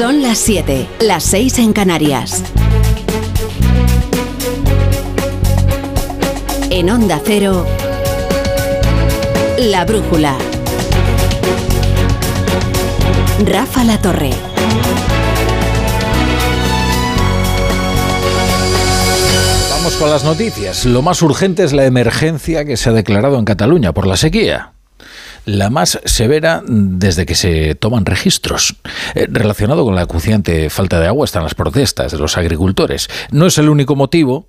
Son las 7, las 6 en Canarias. En Onda Cero, La Brújula. Rafa La Torre. Vamos con las noticias. Lo más urgente es la emergencia que se ha declarado en Cataluña por la sequía la más severa desde que se toman registros. Eh, relacionado con la acuciante falta de agua están las protestas de los agricultores. No es el único motivo,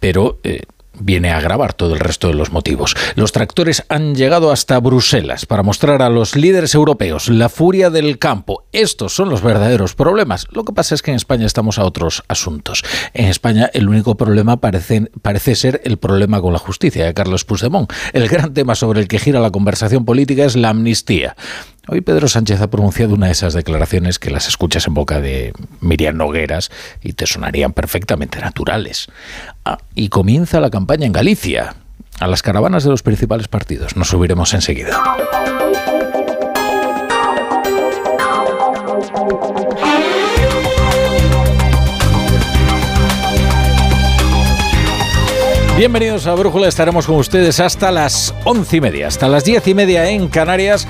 pero eh, viene a agravar todo el resto de los motivos. Los tractores han llegado hasta Bruselas para mostrar a los líderes europeos la furia del campo. Estos son los verdaderos problemas. Lo que pasa es que en España estamos a otros asuntos. En España el único problema parece, parece ser el problema con la justicia de Carlos Puigdemont. El gran tema sobre el que gira la conversación política es la amnistía. Hoy Pedro Sánchez ha pronunciado una de esas declaraciones que las escuchas en boca de Miriam Nogueras y te sonarían perfectamente naturales. Ah, y comienza la campaña en Galicia. A las caravanas de los principales partidos. Nos subiremos enseguida. Bienvenidos a Brújula, estaremos con ustedes hasta las once y media, hasta las diez y media en Canarias,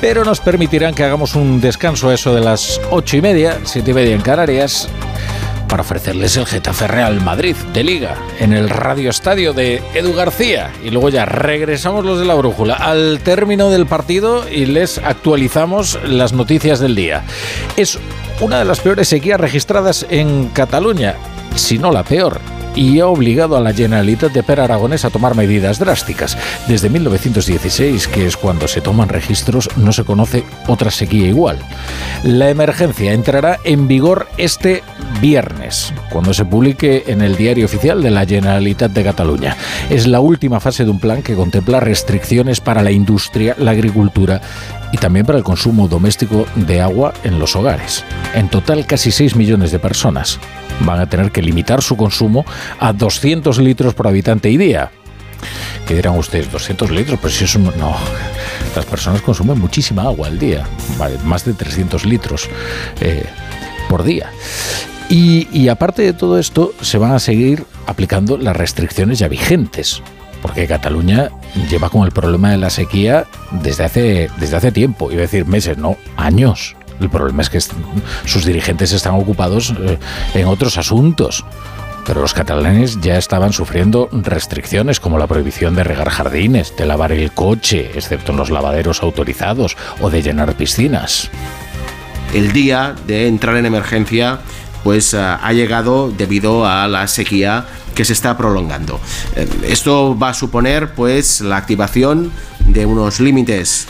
pero nos permitirán que hagamos un descanso eso de las ocho y media, siete y media en Canarias, para ofrecerles el Getafe Real Madrid de Liga en el Radio Estadio de Edu García. Y luego ya regresamos los de la brújula al término del partido y les actualizamos las noticias del día. Es una de las peores sequías registradas en Cataluña, si no la peor y ha obligado a la Generalitat de Per Aragonés a tomar medidas drásticas. Desde 1916, que es cuando se toman registros, no se conoce otra sequía igual. La emergencia entrará en vigor este viernes, cuando se publique en el diario oficial de la Generalitat de Cataluña. Es la última fase de un plan que contempla restricciones para la industria, la agricultura y también para el consumo doméstico de agua en los hogares. En total, casi 6 millones de personas van a tener que limitar su consumo a 200 litros por habitante y día. ¿Qué dirán ustedes? 200 litros, pero si eso no... Las personas consumen muchísima agua al día, más de 300 litros eh, por día. Y aparte de todo esto, se van a seguir aplicando las restricciones ya vigentes porque Cataluña lleva con el problema de la sequía desde hace, desde hace tiempo, iba a decir meses, no, años. El problema es que sus dirigentes están ocupados eh, en otros asuntos. Pero los catalanes ya estaban sufriendo restricciones como la prohibición de regar jardines, de lavar el coche, excepto en los lavaderos autorizados, o de llenar piscinas. El día de entrar en emergencia pues eh, ha llegado debido a la sequía que se está prolongando. Eh, esto va a suponer pues la activación de unos límites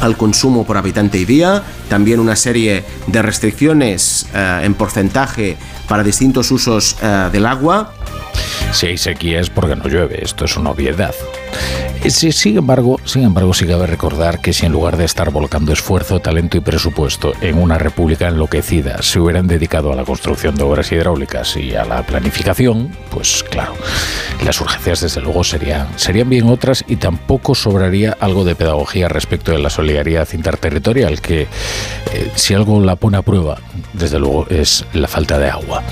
al consumo por habitante y día, también una serie de restricciones eh, en porcentaje para distintos usos eh, del agua. Si hay sequía es porque no llueve, esto es una obviedad. Sin embargo, sin embargo, sí cabe recordar que si en lugar de estar volcando esfuerzo, talento y presupuesto en una república enloquecida se hubieran dedicado a la construcción de obras hidráulicas y a la planificación, pues claro, las urgencias desde luego serían, serían bien otras y tampoco sobraría algo de pedagogía respecto de la solidaridad interterritorial, que eh, si algo la pone a prueba, desde luego es la falta de agua.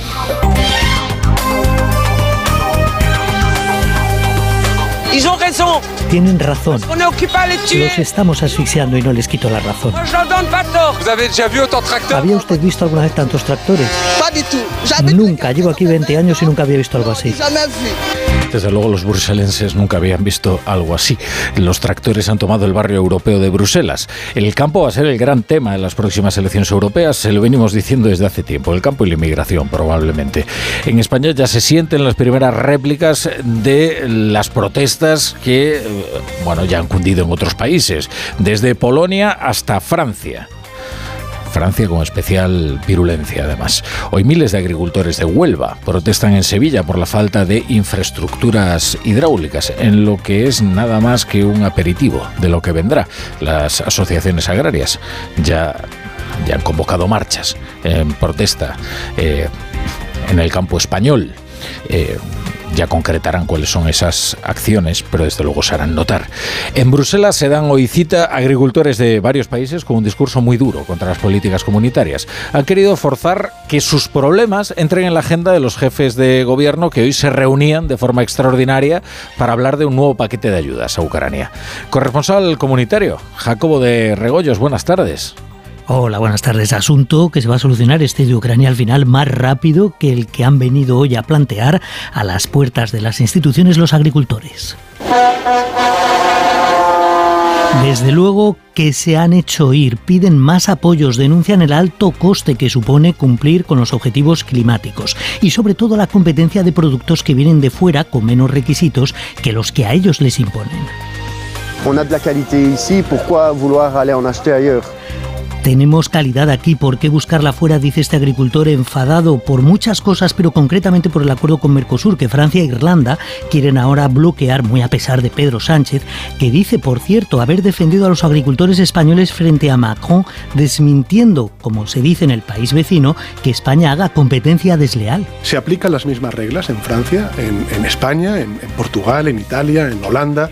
Tienen razón. Los estamos asfixiando y no les quito la razón. ¿Había usted visto alguna vez tantos tractores? Nunca. Llevo aquí 20 años y nunca había visto algo así. Desde luego los bruselenses nunca habían visto algo así. Los tractores han tomado el barrio europeo de Bruselas. El campo va a ser el gran tema de las próximas elecciones europeas, se lo venimos diciendo desde hace tiempo, el campo y la inmigración probablemente. En España ya se sienten las primeras réplicas de las protestas que, eh, bueno, ya han cundido en otros países, desde Polonia hasta Francia. Francia con especial virulencia además. Hoy miles de agricultores de Huelva protestan en Sevilla por la falta de infraestructuras hidráulicas, en lo que es nada más que un aperitivo de lo que vendrá. Las asociaciones agrarias ya, ya han convocado marchas en protesta eh, en el campo español. Eh, Ya concretarán cuáles son esas acciones, pero desde luego se harán notar. En Bruselas se dan hoy cita agricultores de varios países con un discurso muy duro contra las políticas comunitarias. Han querido forzar que sus problemas entren en la agenda de los jefes de gobierno que hoy se reunían de forma extraordinaria para hablar de un nuevo paquete de ayudas a Ucrania. Corresponsal comunitario, Jacobo de Regoyos, buenas tardes. Hola, buenas tardes. Asunto que se va a solucionar este de Ucrania al final más rápido que el que han venido hoy a plantear a las puertas de las instituciones los agricultores. Desde luego que se han hecho oír, piden más apoyos, denuncian el alto coste que supone cumplir con los objetivos climáticos y sobre todo la competencia de productos que vienen de fuera con menos requisitos que los que a ellos les imponen. De la en acheter tenemos calidad aquí, ¿por qué buscarla fuera? Dice este agricultor enfadado por muchas cosas, pero concretamente por el acuerdo con Mercosur, que Francia e Irlanda quieren ahora bloquear, muy a pesar de Pedro Sánchez, que dice, por cierto, haber defendido a los agricultores españoles frente a Macron, desmintiendo, como se dice en el país vecino, que España haga competencia desleal. Se aplican las mismas reglas en Francia, en, España, en Portugal, en Italia, en Holanda.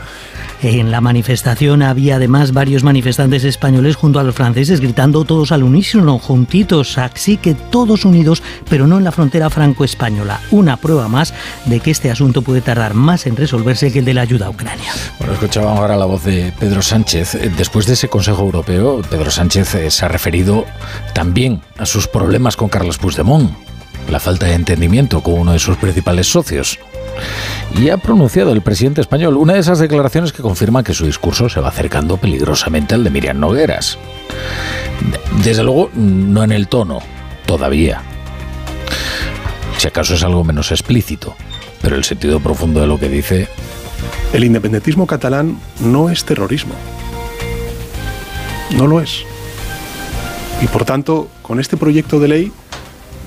En la manifestación había además varios manifestantes españoles junto a los franceses gritando todos al unísono, juntitos, así que todos unidos, pero no en la frontera franco-española. Una prueba más de que este asunto puede tardar más en resolverse que el de la ayuda a Ucrania. Bueno, escuchábamos ahora la voz de Pedro Sánchez. Después de ese Consejo Europeo, Pedro Sánchez eh, se ha referido también a sus problemas con Carlos Puigdemont, la falta de entendimiento con uno de sus principales socios. Y ha pronunciado el presidente español una de esas declaraciones que confirma que su discurso se va acercando peligrosamente al de Miriam Nogueras. Desde luego, no en el tono, todavía. Si acaso es algo menos explícito, pero el sentido profundo de lo que dice... El independentismo catalán no es terrorismo. No lo es. Y por tanto, con este proyecto de ley,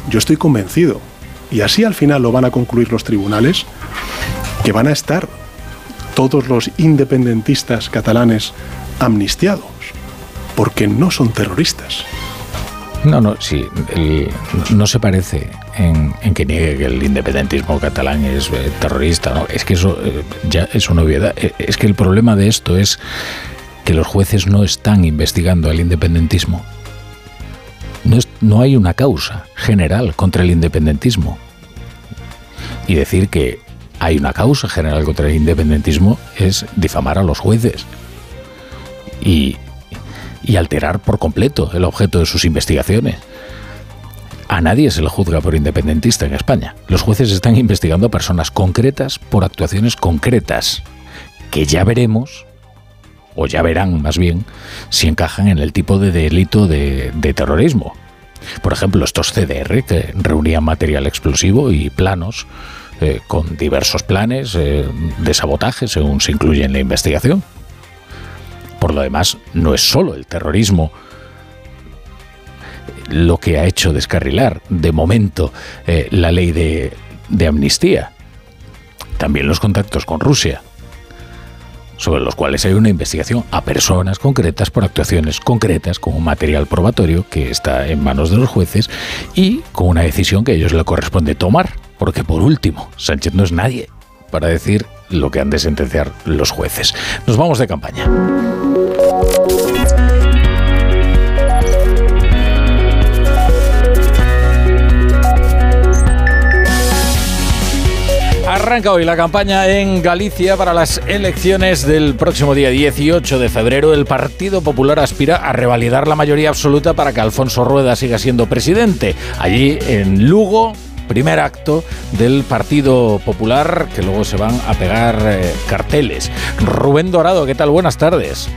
yo estoy convencido y así al final lo van a concluir los tribunales, que van a estar todos los independentistas catalanes amnistiados, porque no son terroristas. No, no, sí, no se parece en, que niegue que el independentismo catalán es eh, terrorista, ¿no? Es que eso eh, ya es una obviedad. Eh, es que el problema de esto es que los jueces no están investigando al independentismo no, hay una causa general contra el independentismo. Y decir que hay una causa general contra el independentismo es difamar a los jueces y, y, alterar por completo el objeto de sus investigaciones. A nadie se le juzga por independentista en España. Los jueces están investigando a personas concretas por actuaciones concretas, que ya veremos o ya verán más bien, si encajan en el tipo de delito de, terrorismo. Por ejemplo, estos CDR que reunían material explosivo y planos eh, con diversos planes eh, de sabotaje según se incluye en la investigación. Por lo demás, no es solo el terrorismo lo que ha hecho descarrilar de momento eh, la ley de amnistía. También los contactos con Rusia, sobre los cuales hay una investigación a personas concretas por actuaciones concretas con un material probatorio que está en manos de los jueces y con una decisión que a ellos le corresponde tomar, porque por último, Sánchez no es nadie para decir lo que han de sentenciar los jueces. Nos vamos de campaña. Arranca hoy la campaña en Galicia para las elecciones del próximo día 18 de febrero. El Partido Popular aspira a revalidar la mayoría absoluta para que Alfonso Rueda siga siendo presidente. Allí en Lugo, primer acto del Partido Popular, que luego se van a pegar eh, carteles. Rubén Dorado, ¿qué tal? Buenas tardes.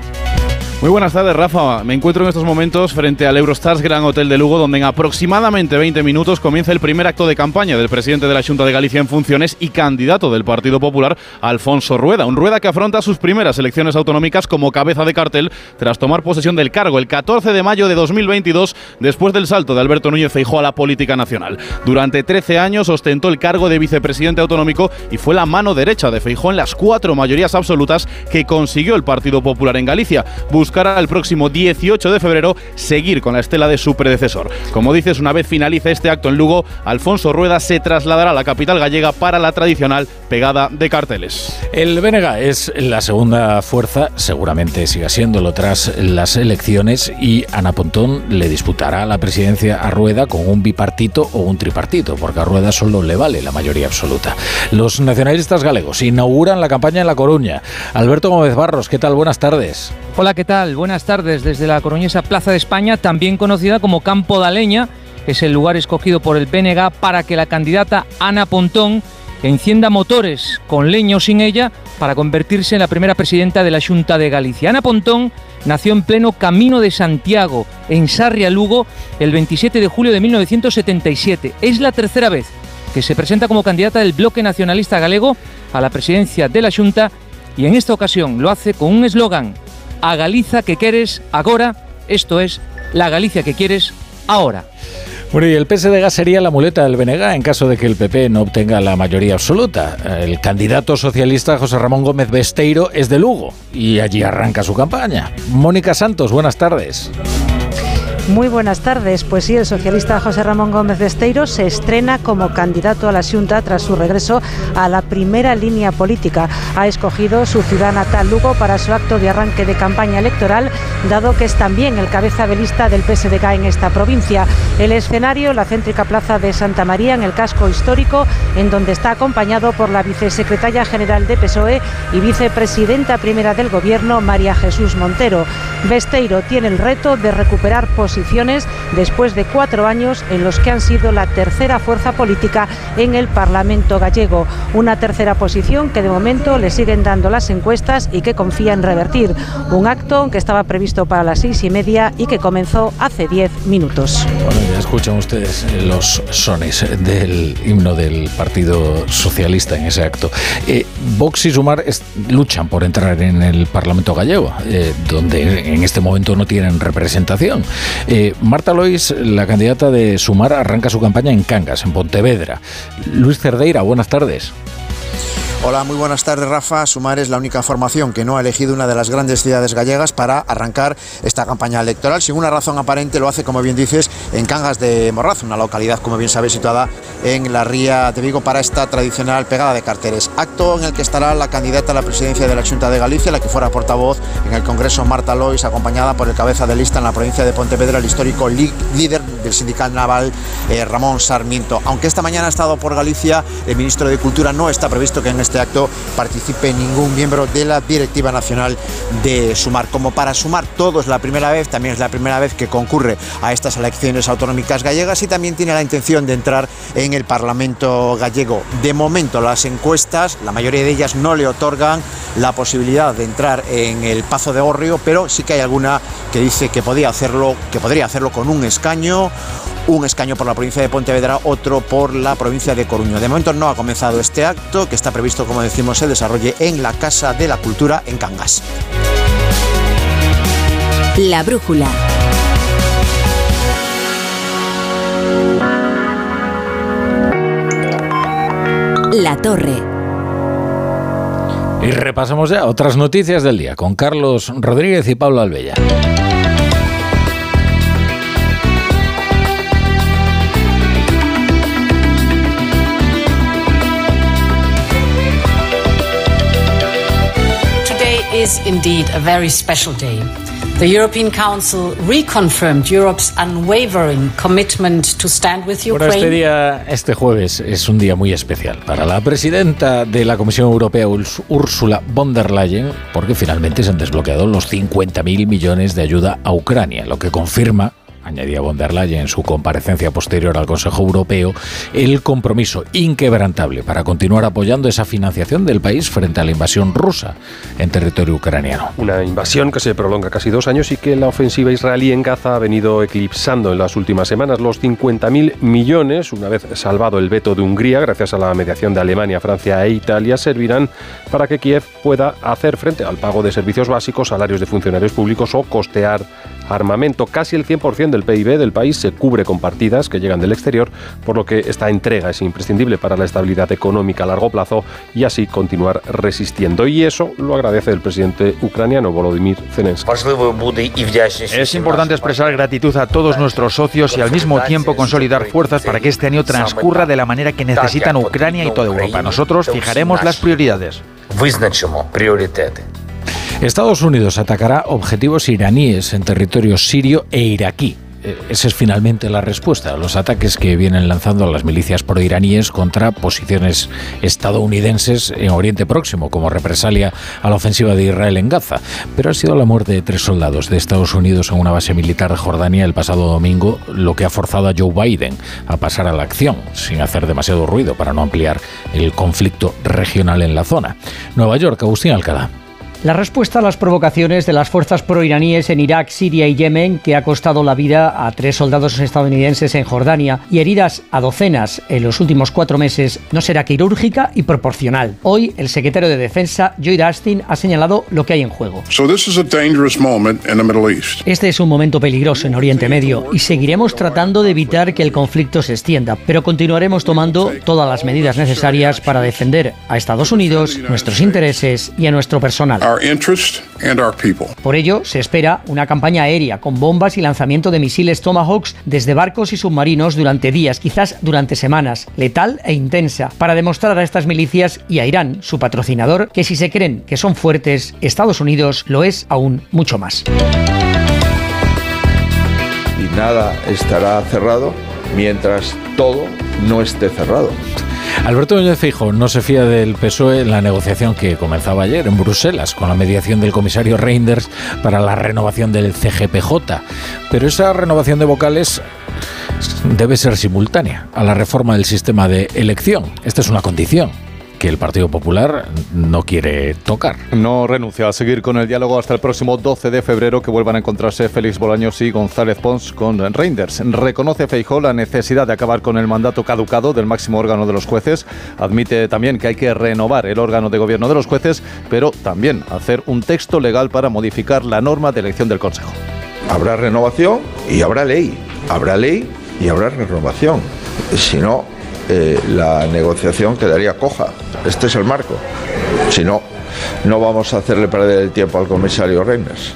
Muy buenas tardes, Rafa. Me encuentro en estos momentos frente al Eurostars Gran Hotel de Lugo, donde en aproximadamente 20 minutos comienza el primer acto de campaña del presidente de la Junta de Galicia en funciones y candidato del Partido Popular, Alfonso Rueda. Un Rueda que afronta sus primeras elecciones autonómicas como cabeza de cartel tras tomar posesión del cargo el 14 de mayo de 2022, después del salto de Alberto Núñez Feijóo a la política nacional. Durante 13 años ostentó el cargo de vicepresidente autonómico y fue la mano derecha de Feijóo en las cuatro mayorías absolutas que consiguió el Partido Popular en Galicia buscará el próximo 18 de febrero seguir con la estela de su predecesor. Como dices, una vez finalice este acto en Lugo, Alfonso Rueda se trasladará a la capital gallega para la tradicional pegada de carteles. El BNG es la segunda fuerza, seguramente siga siéndolo tras las elecciones y Ana Pontón le disputará la presidencia a Rueda con un bipartito o un tripartito, porque a Rueda solo le vale la mayoría absoluta. Los nacionalistas galegos inauguran la campaña en La Coruña. Alberto Gómez Barros, ¿qué tal? Buenas tardes. Hola, ¿qué tal? Buenas tardes desde la coruñesa Plaza de España, también conocida como Campo de Leña, que es el lugar escogido por el PNG para que la candidata Ana Pontón encienda motores con leño o sin ella para convertirse en la primera presidenta de la Junta de Galicia. Ana Pontón nació en pleno Camino de Santiago, en Sarria, Lugo, el 27 de julio de 1977. Es la tercera vez que se presenta como candidata del bloque nacionalista galego a la presidencia de la Junta y en esta ocasión lo hace con un eslogan, a Galiza que quieres ahora, esto es, la Galicia que quieres ahora. Bueno, y el PSDG sería la muleta del BNG en caso de que el PP no obtenga la mayoría absoluta. El candidato socialista José Ramón Gómez Besteiro es de Lugo y allí arranca su campaña. Mónica Santos, buenas tardes. Muy buenas tardes. Pues sí, el socialista José Ramón Gómez de Esteiro se estrena como candidato a la Junta tras su regreso a la primera línea política. Ha escogido su ciudad natal Lugo para su acto de arranque de campaña electoral, dado que es también el cabeza de lista del PSDG en esta provincia. El escenario, la céntrica plaza de Santa María, en el casco histórico, en donde está acompañado por la vicesecretaria general de PSOE y vicepresidenta primera del Gobierno, María Jesús Montero. Besteiro tiene el reto de recuperar después de cuatro años en los que han sido la tercera fuerza política en el Parlamento gallego. Una tercera posición que de momento le siguen dando las encuestas y que confía en revertir. Un acto que estaba previsto para las seis y media y que comenzó hace diez minutos. Bueno, ya escuchan ustedes los sones del himno del Partido Socialista en ese acto. Eh, Vox y Sumar luchan por entrar en el Parlamento gallego, eh, donde en este momento no tienen representación. Eh, Marta Lois, la candidata de Sumar, arranca su campaña en Cangas, en Pontevedra. Luis Cerdeira, buenas tardes. Hola, muy buenas tardes, Rafa. Sumar es la única formación que no ha elegido una de las grandes ciudades gallegas para arrancar esta campaña electoral. Sin una razón aparente, lo hace, como bien dices, en Cangas de Morraz, una localidad, como bien sabes, situada en la ría de Vigo para esta tradicional pegada de carteles. Acto en el que estará la candidata a la presidencia de la Junta de Galicia, la que fuera portavoz en el Congreso, Marta Lois, acompañada por el cabeza de lista en la provincia de Pontevedra, el histórico líder del sindical naval, eh, Ramón Sarmiento. Aunque esta mañana ha estado por Galicia, el ministro de Cultura no está previsto que en este acto participe ningún miembro de la directiva nacional de Sumar. Como para Sumar todo es la primera vez, también es la primera vez que concurre a estas elecciones autonómicas gallegas y también tiene la intención de entrar en el Parlamento gallego. De momento las encuestas, la mayoría de ellas no le otorgan la posibilidad de entrar en el Pazo de Gorrio, pero sí que hay alguna que dice que podía hacerlo, que podría hacerlo con un escaño un escaño por la provincia de Pontevedra, otro por la provincia de Coruña. De momento no ha comenzado este acto, que está previsto, como decimos, se desarrolle en la Casa de la Cultura en Cangas. La brújula. La torre. Y repasamos ya otras noticias del día con Carlos Rodríguez y Pablo Albella. Is indeed a very special day. The European Council reconfirmed Europe's unwavering commitment to stand with Ukraine. Bueno, este día, este jueves, es un día muy especial para la presidenta de la Comisión Europea, Ursula von der Leyen, porque finalmente se han desbloqueado los 50.000 millones de ayuda a Ucrania, lo que confirma añadía von der Leyen en su comparecencia posterior al Consejo Europeo, el compromiso inquebrantable para continuar apoyando esa financiación del país frente a la invasión rusa en territorio ucraniano. Una invasión que se prolonga casi dos años y que la ofensiva israelí en Gaza ha venido eclipsando en las últimas semanas. Los 50.000 millones, una vez salvado el veto de Hungría, gracias a la mediación de Alemania, Francia e Italia, servirán para que Kiev pueda hacer frente al pago de servicios básicos, salarios de funcionarios públicos o costear armamento. Casi el 100% del PIB del país se cubre con partidas que llegan del exterior, por lo que esta entrega es imprescindible para la estabilidad económica a largo plazo y así continuar resistiendo. Y eso lo agradece el presidente ucraniano Volodymyr Zelensky. Es importante expresar gratitud a todos nuestros socios y al mismo tiempo consolidar fuerzas para que este año transcurra de la manera que necesitan Ucrania y toda Europa. Nosotros fijaremos las prioridades. Estados Unidos atacará objetivos iraníes en territorio sirio e iraquí. Eh, Esa es finalmente la respuesta a los ataques que vienen lanzando las milicias proiraníes contra posiciones estadounidenses en Oriente Próximo, como represalia a la ofensiva de Israel en Gaza. Pero ha sido la muerte de tres soldados de Estados Unidos en una base militar de Jordania el pasado domingo lo que ha forzado a Joe Biden a pasar a la acción, sin hacer demasiado ruido para no ampliar el conflicto regional en la zona. Nueva York, Agustín Alcalá. La respuesta a las provocaciones de las fuerzas proiraníes en Irak, Siria y Yemen, que ha costado la vida a tres soldados estadounidenses en Jordania y heridas a docenas en los últimos cuatro meses, no será quirúrgica y proporcional. Hoy, el secretario de Defensa, Lloyd Austin, ha señalado lo que hay en juego. Este es un momento peligroso en Oriente Medio y seguiremos tratando de evitar que el conflicto se extienda, pero continuaremos tomando todas las medidas necesarias para defender a Estados Unidos, nuestros intereses y a nuestro personal. Por ello, se espera una campaña aérea con bombas y lanzamiento de misiles Tomahawks desde barcos y submarinos durante días, quizás durante semanas, letal e intensa, para demostrar a estas milicias y a Irán, su patrocinador, que si se creen que son fuertes, Estados Unidos lo es aún mucho más. Y nada estará cerrado mientras todo no esté cerrado. Alberto Núñez Feijóo no se fía del PSOE en la negociación que comenzaba ayer en Bruselas con la mediación del comisario Reinders para la renovación del CGPJ. Pero esa renovación de vocales debe ser simultánea a la reforma del sistema de elección. Esta es una condición que el Partido Popular no quiere tocar. No renuncia a seguir con el diálogo hasta el próximo 12 de febrero que vuelvan a encontrarse Félix Bolaños y González Pons con Reinders. Reconoce Feijó la necesidad de acabar con el mandato caducado del máximo órgano de los jueces. Admite también que hay que renovar el órgano de gobierno de los jueces, pero también hacer un texto legal para modificar la norma de elección del Consejo. Habrá renovación y habrá ley. Habrá ley y habrá renovación. Si no, eh, la negociación quedaría coja. Este es el marco. Si no, no vamos a hacerle perder el tiempo al comisario Reimers.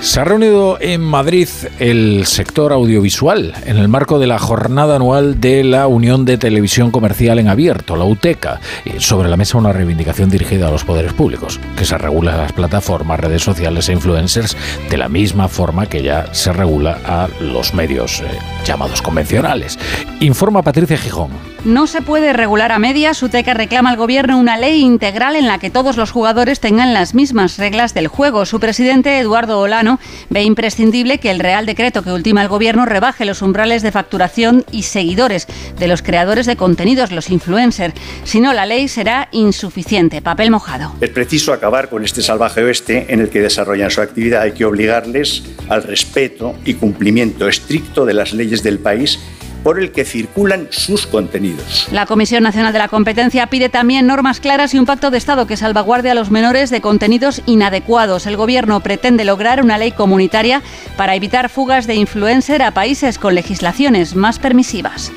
Se ha reunido en Madrid el sector audiovisual en el marco de la jornada anual de la Unión de Televisión Comercial en Abierto, la UTECA, sobre la mesa una reivindicación dirigida a los poderes públicos, que se regula a las plataformas, redes sociales e influencers de la misma forma que ya se regula a los medios eh, llamados convencionales. Informa Patricia Gijón. No se puede regular a medias. UTECA reclama al gobierno una ley integral en la que todos los jugadores tengan las mismas reglas del juego. Su presidente, Eduardo Olano, ve imprescindible que el Real Decreto que ultima el gobierno rebaje los umbrales de facturación y seguidores de los creadores de contenidos, los influencers. Si no, la ley será insuficiente. Papel mojado. Es preciso acabar con este salvaje oeste en el que desarrollan su actividad. Hay que obligarles al respeto y cumplimiento estricto de las leyes del país por el que circulan sus contenidos. La Comisión Nacional de la Competencia pide también normas claras y un pacto de Estado que salvaguarde a los menores de contenidos inadecuados. El Gobierno pretende lograr una ley comunitaria para evitar fugas de influencer a países con legislaciones más permisivas.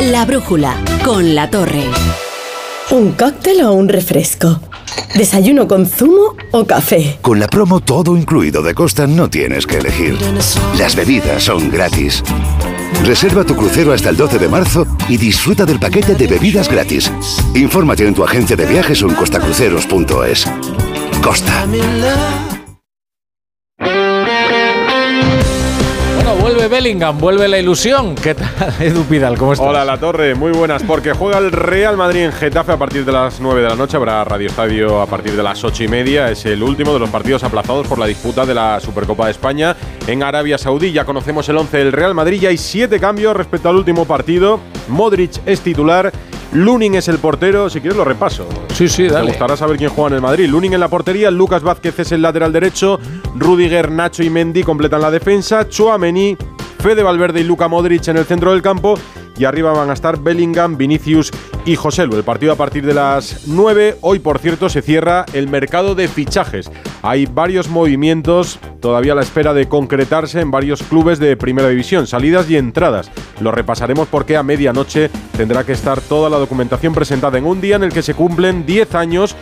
La brújula con la torre. ¿Un cóctel o un refresco? ¿Desayuno con zumo o café? Con la promo todo incluido de Costa no tienes que elegir. Las bebidas son gratis. Reserva tu crucero hasta el 12 de marzo y disfruta del paquete de bebidas gratis. Infórmate en tu agencia de viajes o en costacruceros.es. Costa. Bellingham, vuelve la ilusión. ¿Qué tal, Edu Pidal? ¿Cómo estás? Hola, La Torre, muy buenas. Porque juega el Real Madrid en Getafe a partir de las 9 de la noche. Habrá Radio Estadio a partir de las 8 y media. Es el último de los partidos aplazados por la disputa de la Supercopa de España en Arabia Saudí. Ya conocemos el 11 del Real Madrid. Ya hay 7 cambios respecto al último partido. Modric es titular. Lunin es el portero, si quieres lo repaso. Sí, sí, dale. Te gustará saber quién juega en el Madrid. Lunin en la portería, Lucas Vázquez es el lateral derecho, Rudiger, Nacho y Mendy completan la defensa, Chouameni, Fede Valverde y Luka Modric en el centro del campo y arriba van a estar Bellingham, Vinicius y Joselu. El partido a partir de las 9. Hoy, por cierto, se cierra el mercado de fichajes. Hay varios movimientos todavía a la espera de concretarse en varios clubes de primera división, salidas y entradas. Lo repasaremos porque a medianoche tendrá que estar toda la documentación presentada en un día en el que se cumplen 10 años,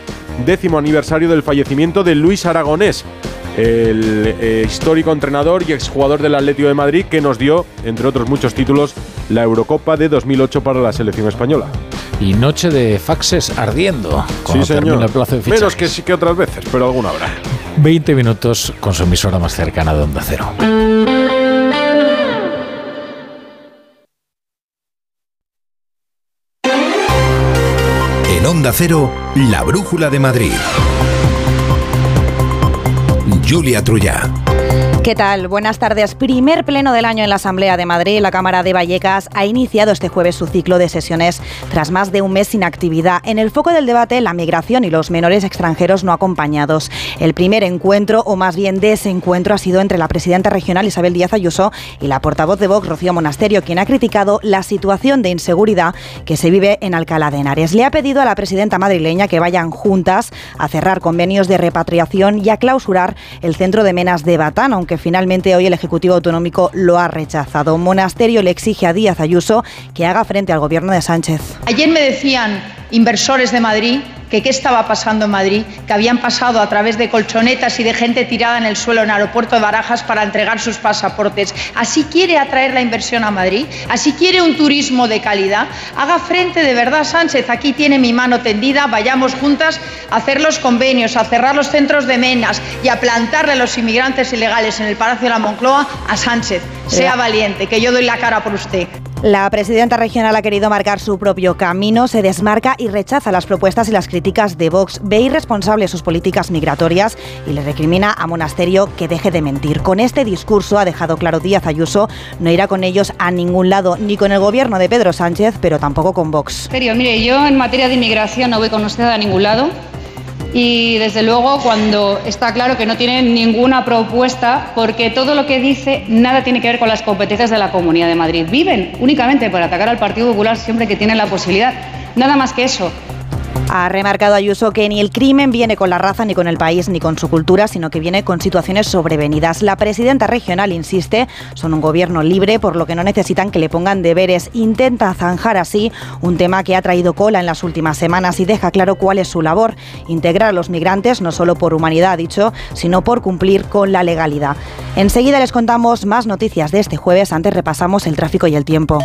décimo aniversario del fallecimiento de Luis Aragonés el eh, histórico entrenador y exjugador del Atlético de Madrid que nos dio, entre otros muchos títulos, la Eurocopa de 2008 para la selección española. Y noche de faxes ardiendo. Sí, señor. Menos que sí que otras veces, pero alguna habrá. 20 minutos con su emisora más cercana de Onda Cero. En Onda Cero, la Brújula de Madrid. Julia Trullá. ¿Qué tal? Buenas tardes. Primer pleno del año en la Asamblea de Madrid. La Cámara de Vallecas ha iniciado este jueves su ciclo de sesiones tras más de un mes sin actividad. En el foco del debate, la migración y los menores extranjeros no acompañados. El primer encuentro, o más bien desencuentro, ha sido entre la presidenta regional Isabel Díaz Ayuso y la portavoz de Vox, Rocío Monasterio, quien ha criticado la situación de inseguridad que se vive en Alcalá de Henares. Le ha pedido a la presidenta madrileña que vayan juntas a cerrar convenios de repatriación y a clausurar el centro de Menas de Batán, aunque finalmente hoy el Ejecutivo Autonómico lo ha rechazado. Monasterio le exige a Díaz Ayuso que haga frente al gobierno de Sánchez. Ayer me decían inversores de Madrid que qué estaba pasando en Madrid, que habían pasado a través de colchonetas y de gente tirada en el suelo en el aeropuerto de Barajas para entregar sus pasaportes. ¿Así quiere atraer la inversión a Madrid? ¿Así quiere un turismo de calidad? Haga frente de verdad, Sánchez. Aquí tiene mi mano tendida. Vayamos juntas a hacer los convenios, a cerrar los centros de menas y a plantarle a los inmigrantes ilegales en el Palacio de la Moncloa a Sánchez. Sea valiente, que yo doy la cara por usted. La presidenta regional ha querido marcar su propio camino, se desmarca y rechaza las propuestas y las críticas de Vox. Ve irresponsable sus políticas migratorias y le recrimina a Monasterio que deje de mentir. Con este discurso ha dejado claro Díaz Ayuso no irá con ellos a ningún lado, ni con el gobierno de Pedro Sánchez, pero tampoco con Vox. Mire, yo en materia de inmigración no voy con usted a ningún lado y desde luego cuando está claro que no tiene ninguna propuesta porque todo lo que dice nada tiene que ver con las competencias de la Comunidad de Madrid. Viven únicamente para atacar al Partido Popular siempre que tienen la posibilidad. Nada más que eso. Ha remarcado Ayuso que ni el crimen viene con la raza, ni con el país, ni con su cultura, sino que viene con situaciones sobrevenidas. La presidenta regional insiste, son un gobierno libre, por lo que no necesitan que le pongan deberes. Intenta zanjar así un tema que ha traído cola en las últimas semanas y deja claro cuál es su labor, integrar a los migrantes no solo por humanidad, ha dicho, sino por cumplir con la legalidad. Enseguida les contamos más noticias de este jueves, antes repasamos el tráfico y el tiempo.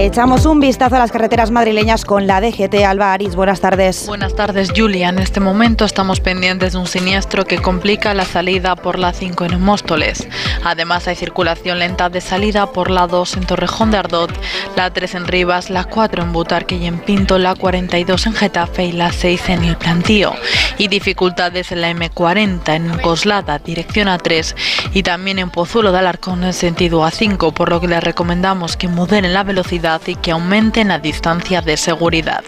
Echamos un vistazo a las carreteras madrileñas con la DGT. Alba buenas tardes. Buenas tardes, Julia. En este momento estamos pendientes de un siniestro que complica la salida por la 5 en Móstoles. Además, hay circulación lenta de salida por la 2 en Torrejón de Ardot, la 3 en Rivas, la 4 en Butarque y en Pinto, la 42 en Getafe y la 6 en El Plantío. Y dificultades en la M40 en Coslada, dirección A3, y también en Pozuelo de Alarcón en sentido A5, por lo que les recomendamos que moderen la velocidad y que aumenten la distancia de seguridad.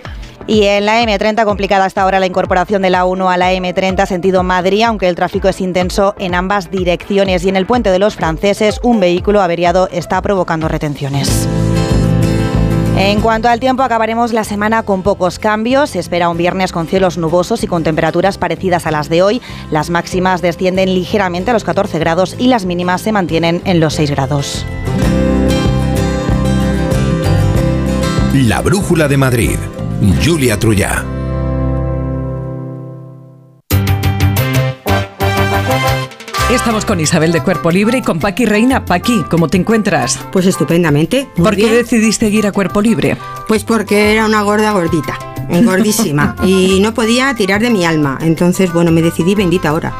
Y en la M30 complicada hasta ahora la incorporación de la 1 a la M30 sentido Madrid, aunque el tráfico es intenso en ambas direcciones. Y en el puente de los franceses un vehículo averiado está provocando retenciones. En cuanto al tiempo, acabaremos la semana con pocos cambios. Se espera un viernes con cielos nubosos y con temperaturas parecidas a las de hoy. Las máximas descienden ligeramente a los 14 grados y las mínimas se mantienen en los 6 grados. La Brújula de Madrid. Julia Trullá. Estamos con Isabel de Cuerpo Libre y con Paqui Reina. Paqui, ¿cómo te encuentras? Pues estupendamente. muy ¿Por qué decidiste ir a Cuerpo Libre? Pues porque era una gorda gordita, gordísima, y no podía tirar de mi alma. Entonces, bueno, me decidí bendita ahora.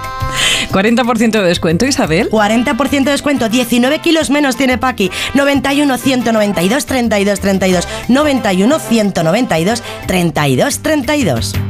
40% de descuento, Isabel. 40% de descuento, 19 kilos menos tiene Paqui. 91 192 32 32. 91 192 32 32.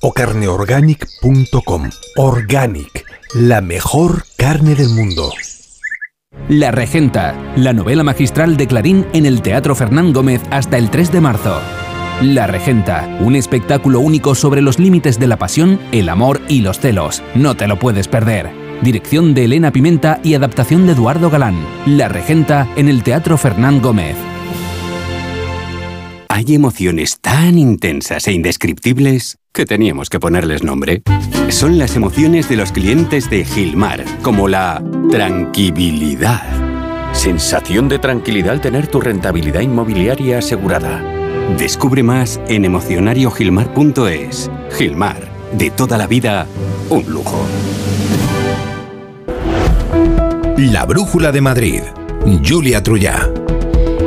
o carneorganic.com. Organic, la mejor carne del mundo. La Regenta, la novela magistral de Clarín en el Teatro Fernán Gómez hasta el 3 de marzo. La Regenta, un espectáculo único sobre los límites de la pasión, el amor y los celos. No te lo puedes perder. Dirección de Elena Pimenta y adaptación de Eduardo Galán. La Regenta en el Teatro Fernán Gómez. Hay emociones tan intensas e indescriptibles que teníamos que ponerles nombre. Son las emociones de los clientes de Gilmar, como la tranquilidad. Sensación de tranquilidad al tener tu rentabilidad inmobiliaria asegurada. Descubre más en emocionariogilmar.es. Gilmar, de toda la vida, un lujo. La Brújula de Madrid. Julia Trullá.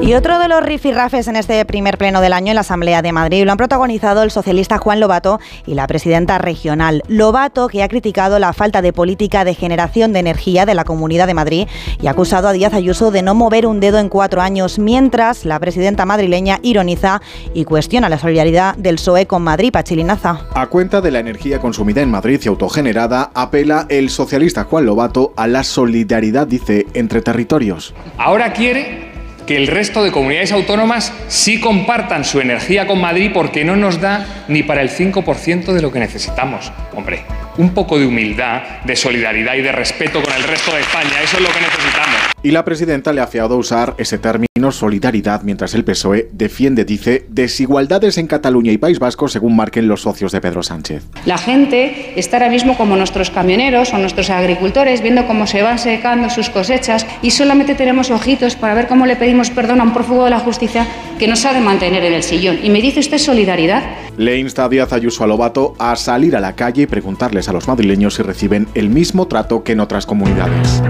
Y otro de los rifirrafes en este primer pleno del año en la Asamblea de Madrid lo han protagonizado el socialista Juan Lobato y la presidenta regional. Lobato, que ha criticado la falta de política de generación de energía de la Comunidad de Madrid y ha acusado a Díaz Ayuso de no mover un dedo en cuatro años, mientras la presidenta madrileña ironiza y cuestiona la solidaridad del PSOE con Madrid, Pachilinaza. A cuenta de la energía consumida en Madrid y autogenerada, apela el socialista Juan Lobato a la solidaridad, dice, entre territorios. Ahora quiere que el resto de comunidades autónomas sí compartan su energía con Madrid porque no nos da ni para el 5% de lo que necesitamos. Hombre, un poco de humildad, de solidaridad y de respeto con el resto de España, eso es lo que necesitamos. Y la presidenta le ha fiado usar ese término solidaridad mientras el PSOE defiende, dice, desigualdades en Cataluña y País Vasco según marquen los socios de Pedro Sánchez. La gente está ahora mismo como nuestros camioneros o nuestros agricultores viendo cómo se van secando sus cosechas y solamente tenemos ojitos para ver cómo le pedimos perdón a un prófugo de la justicia que nos ha de mantener en el sillón. ¿Y me dice usted solidaridad? Le insta a Díaz Ayuso a Lobato a salir a la calle y preguntarles a los madrileños si reciben el mismo trato que en otras comunidades.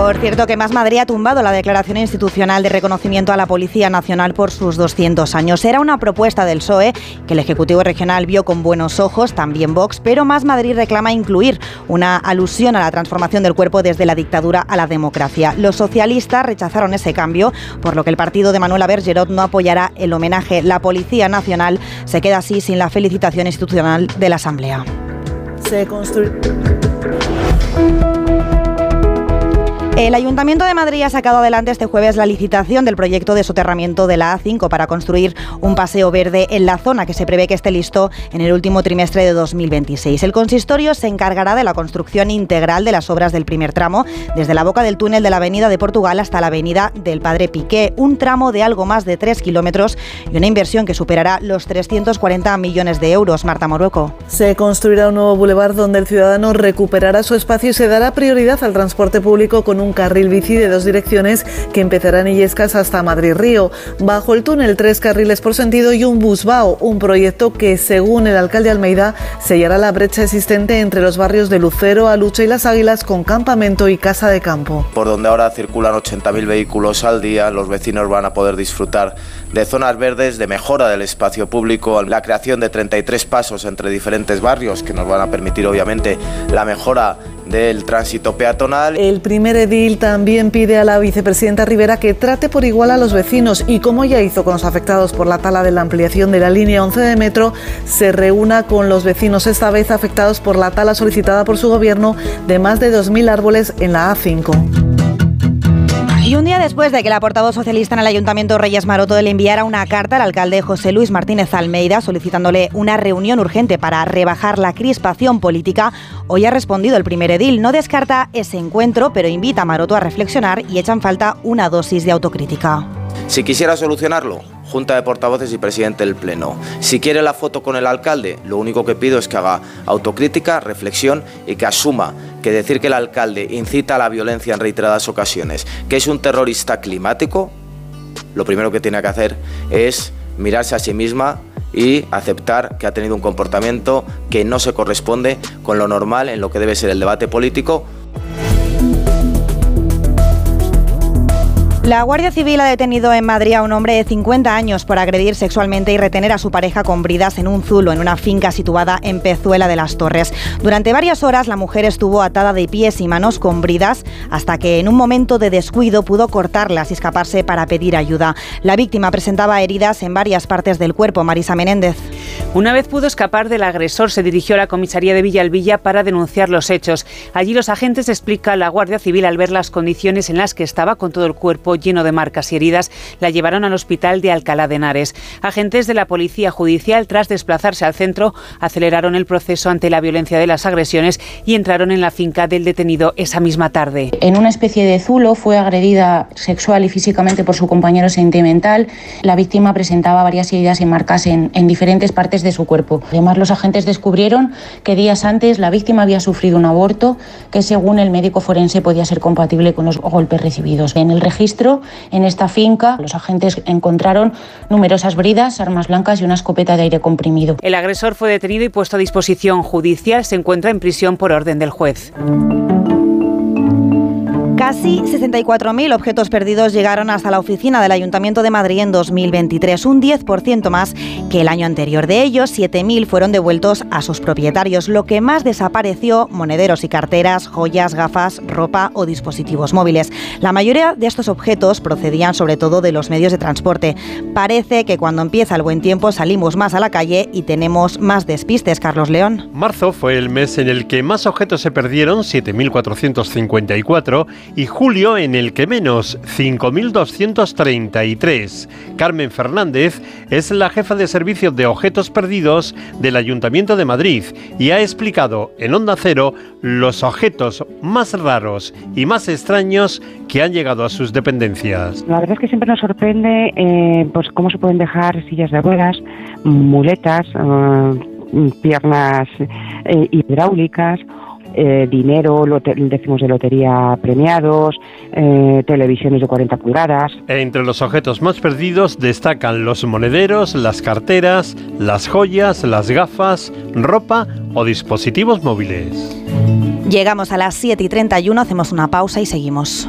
Por cierto, que Más Madrid ha tumbado la declaración institucional de reconocimiento a la Policía Nacional por sus 200 años. Era una propuesta del PSOE que el Ejecutivo Regional vio con buenos ojos, también Vox, pero Más Madrid reclama incluir una alusión a la transformación del cuerpo desde la dictadura a la democracia. Los socialistas rechazaron ese cambio, por lo que el partido de Manuela Bergerot no apoyará el homenaje. La Policía Nacional se queda así sin la felicitación institucional de la Asamblea. Se. El Ayuntamiento de Madrid ha sacado adelante este jueves la licitación del proyecto de soterramiento de la A5 para construir un paseo verde en la zona que se prevé que esté listo en el último trimestre de 2026. El consistorio se encargará de la construcción integral de las obras del primer tramo, desde la boca del túnel de la Avenida de Portugal hasta la Avenida del Padre Piqué, un tramo de algo más de 3 kilómetros y una inversión que superará los 340 millones de euros. Marta Morueco. Se construirá un nuevo bulevar donde el ciudadano recuperará su espacio y se dará prioridad al transporte público con un carril bici de dos direcciones que empezará en Illescas hasta Madrid-Río. Bajo el túnel, tres carriles por sentido y un busbao, un proyecto que, según el alcalde Almeida, sellará la brecha existente entre los barrios de Lucero, Alucha y Las Águilas con campamento y casa de campo. Por donde ahora circulan 80.000 vehículos al día, los vecinos van a poder disfrutar de zonas verdes, de mejora del espacio público, la creación de 33 pasos entre diferentes barrios que nos van a permitir obviamente la mejora del tránsito peatonal. El primer edil también pide a la vicepresidenta Rivera que trate por igual a los vecinos y como ya hizo con los afectados por la tala de la ampliación de la línea 11 de metro, se reúna con los vecinos esta vez afectados por la tala solicitada por su gobierno de más de 2.000 árboles en la A5. Y un día después de que la portavoz socialista en el Ayuntamiento Reyes Maroto le enviara una carta al alcalde José Luis Martínez Almeida solicitándole una reunión urgente para rebajar la crispación política, hoy ha respondido el primer edil. No descarta ese encuentro, pero invita a Maroto a reflexionar y echa en falta una dosis de autocrítica. Si quisiera solucionarlo, Junta de Portavoces y Presidente del Pleno. Si quiere la foto con el alcalde, lo único que pido es que haga autocrítica, reflexión y que asuma que decir que el alcalde incita a la violencia en reiteradas ocasiones, que es un terrorista climático, lo primero que tiene que hacer es mirarse a sí misma y aceptar que ha tenido un comportamiento que no se corresponde con lo normal en lo que debe ser el debate político La Guardia Civil ha detenido en Madrid a un hombre de 50 años por agredir sexualmente y retener a su pareja con bridas en un zulo en una finca situada en Pezuela de las Torres. Durante varias horas la mujer estuvo atada de pies y manos con bridas hasta que en un momento de descuido pudo cortarlas y escaparse para pedir ayuda. La víctima presentaba heridas en varias partes del cuerpo. Marisa Menéndez. Una vez pudo escapar del agresor, se dirigió a la comisaría de Villalvilla para denunciar los hechos. Allí los agentes explica a la Guardia Civil al ver las condiciones en las que estaba con todo el cuerpo lleno de marcas y heridas, la llevaron al hospital de Alcalá de Henares. Agentes de la Policía Judicial, tras desplazarse al centro, aceleraron el proceso ante la violencia de las agresiones y entraron en la finca del detenido esa misma tarde. En una especie de zulo fue agredida sexual y físicamente por su compañero sentimental. La víctima presentaba varias heridas y marcas en, en diferentes partes de su cuerpo. Además, los agentes descubrieron que días antes la víctima había sufrido un aborto que, según el médico forense, podía ser compatible con los golpes recibidos. En el registro en esta finca, los agentes encontraron numerosas bridas, armas blancas y una escopeta de aire comprimido. El agresor fue detenido y puesto a disposición judicial. Se encuentra en prisión por orden del juez. Casi 64.000 objetos perdidos llegaron hasta la oficina del Ayuntamiento de Madrid en 2023, un 10% más que el año anterior. De ellos, 7.000 fueron devueltos a sus propietarios. Lo que más desapareció, monederos y carteras, joyas, gafas, ropa o dispositivos móviles. La mayoría de estos objetos procedían sobre todo de los medios de transporte. Parece que cuando empieza el buen tiempo salimos más a la calle y tenemos más despistes, Carlos León. Marzo fue el mes en el que más objetos se perdieron, 7.454, y julio en el que menos, 5.233. Carmen Fernández es la jefa de servicio de objetos perdidos del Ayuntamiento de Madrid y ha explicado en Onda Cero los objetos más raros y más extraños que han llegado a sus dependencias. La verdad es que siempre nos sorprende eh, pues cómo se pueden dejar sillas de ruedas, muletas, eh, piernas eh, hidráulicas eh, dinero, decimos de lotería premiados, eh, televisiones de 40 pulgadas. Entre los objetos más perdidos destacan los monederos, las carteras, las joyas, las gafas, ropa o dispositivos móviles. Llegamos a las 7 y 31, hacemos una pausa y seguimos.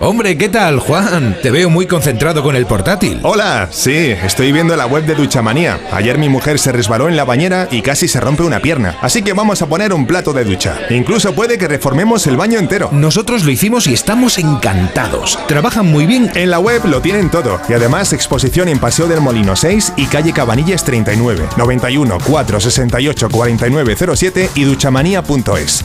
Hombre, ¿qué tal, Juan? Te veo muy concentrado con el portátil. Hola, sí, estoy viendo la web de Duchamanía. Ayer mi mujer se resbaló en la bañera y casi se rompe una pierna. Así que vamos a poner un plato de ducha. Incluso puede que reformemos el baño entero. Nosotros lo hicimos y estamos encantados. Trabajan muy bien. En la web lo tienen todo. Y además exposición en Paseo del Molino 6 y calle Cabanillas 39, 91 468 4907 y duchamanía.es.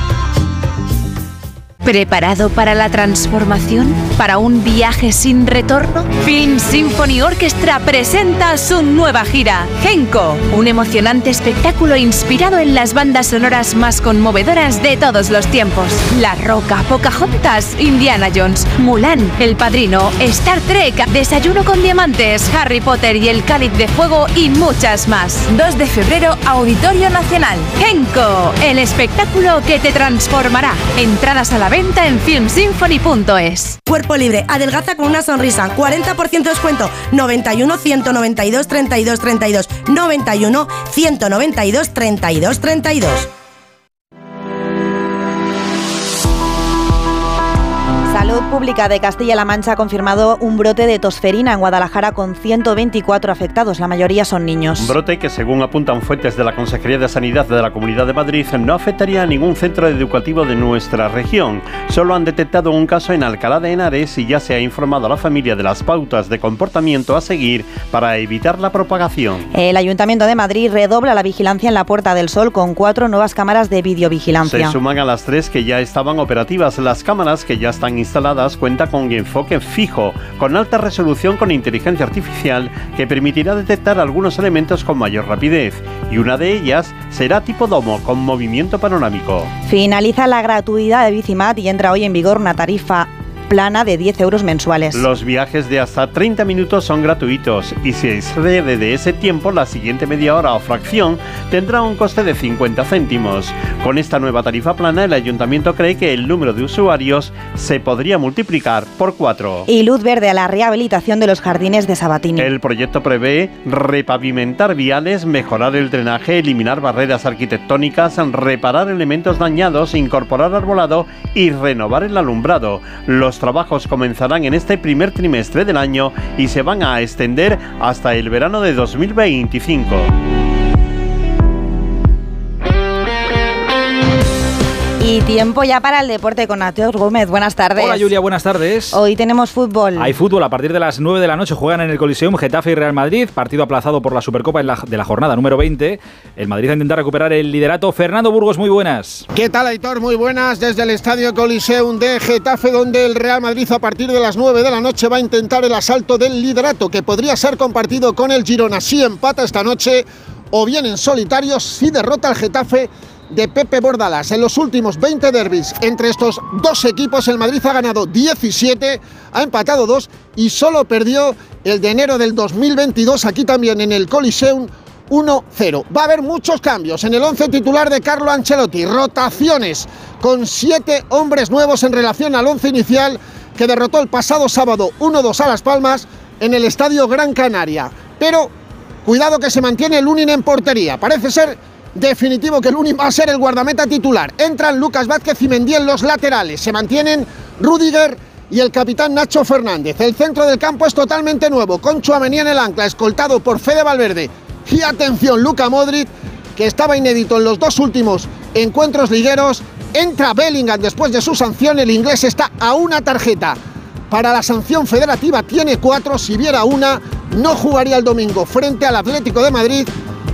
¿Preparado para la transformación? ¿Para un viaje sin retorno? Film Symphony Orchestra presenta su nueva gira, Genko, un emocionante espectáculo inspirado en las bandas sonoras más conmovedoras de todos los tiempos. La Roca, Pocahontas, Indiana Jones, Mulan, El Padrino, Star Trek, Desayuno con Diamantes, Harry Potter y El Cáliz de Fuego y muchas más. 2 de febrero, Auditorio Nacional. Genko, el espectáculo que te transformará. Entradas a la venta en filmsymphony.es. Cuerpo libre, adelgaza con una sonrisa, 40% descuento, 91 192 32 32, 91 192 32 32. Salud Pública de Castilla-La Mancha ha confirmado un brote de tosferina en Guadalajara con 124 afectados, la mayoría son niños. Un brote que, según apuntan fuentes de la Consejería de Sanidad de la Comunidad de Madrid, no afectaría a ningún centro educativo de nuestra región. Solo han detectado un caso en Alcalá de Henares y ya se ha informado a la familia de las pautas de comportamiento a seguir para evitar la propagación. El Ayuntamiento de Madrid redobla la vigilancia en la Puerta del Sol con cuatro nuevas cámaras de videovigilancia. Se suman a las tres que ya estaban operativas. Las cámaras que ya están instaladas cuenta con enfoque fijo, con alta resolución con inteligencia artificial que permitirá detectar algunos elementos con mayor rapidez y una de ellas será tipo domo con movimiento panorámico. Finaliza la gratuidad de Bicimat y entra hoy en vigor una tarifa plana de 10 euros mensuales. Los viajes de hasta 30 minutos son gratuitos y si excede de ese tiempo, la siguiente media hora o fracción tendrá un coste de 50 céntimos. Con esta nueva tarifa plana, el ayuntamiento cree que el número de usuarios se podría multiplicar por 4. Y luz verde a la rehabilitación de los jardines de Sabatini. El proyecto prevé repavimentar viales, mejorar el drenaje, eliminar barreras arquitectónicas, reparar elementos dañados, incorporar arbolado y renovar el alumbrado. Los trabajos comenzarán en este primer trimestre del año y se van a extender hasta el verano de 2025. Y tiempo ya para el deporte con Mateo Gómez. Buenas tardes. Hola Julia, buenas tardes. Hoy tenemos fútbol. Hay fútbol a partir de las 9 de la noche. Juegan en el Coliseum Getafe y Real Madrid. Partido aplazado por la Supercopa de la jornada número 20. El Madrid a intentar recuperar el liderato. Fernando Burgos, muy buenas. ¿Qué tal, Aitor? Muy buenas. Desde el Estadio Coliseum de Getafe, donde el Real Madrid a partir de las 9 de la noche va a intentar el asalto del liderato, que podría ser compartido con el Girona. Si empata esta noche o bien en solitario, si derrota al Getafe de Pepe Bordalas. En los últimos 20 derbis entre estos dos equipos, el Madrid ha ganado 17, ha empatado 2 y solo perdió el de enero del 2022 aquí también en el Coliseum 1-0. Va a haber muchos cambios en el 11 titular de Carlo Ancelotti, rotaciones con siete hombres nuevos en relación al 11 inicial que derrotó el pasado sábado 1-2 a Las Palmas en el Estadio Gran Canaria. Pero cuidado que se mantiene el Lunin en portería. Parece ser definitivo que el único va a ser el guardameta titular. Entran Lucas Vázquez y Mendy en los laterales. Se mantienen Rudiger y el capitán Nacho Fernández. El centro del campo es totalmente nuevo, con Chuamení en el ancla, escoltado por Fede Valverde. Y atención, Luca Modric, que estaba inédito en los dos últimos encuentros ligueros. Entra Bellingham después de su sanción. El inglés está a una tarjeta. Para la sanción federativa tiene cuatro. Si viera una, no jugaría el domingo frente al Atlético de Madrid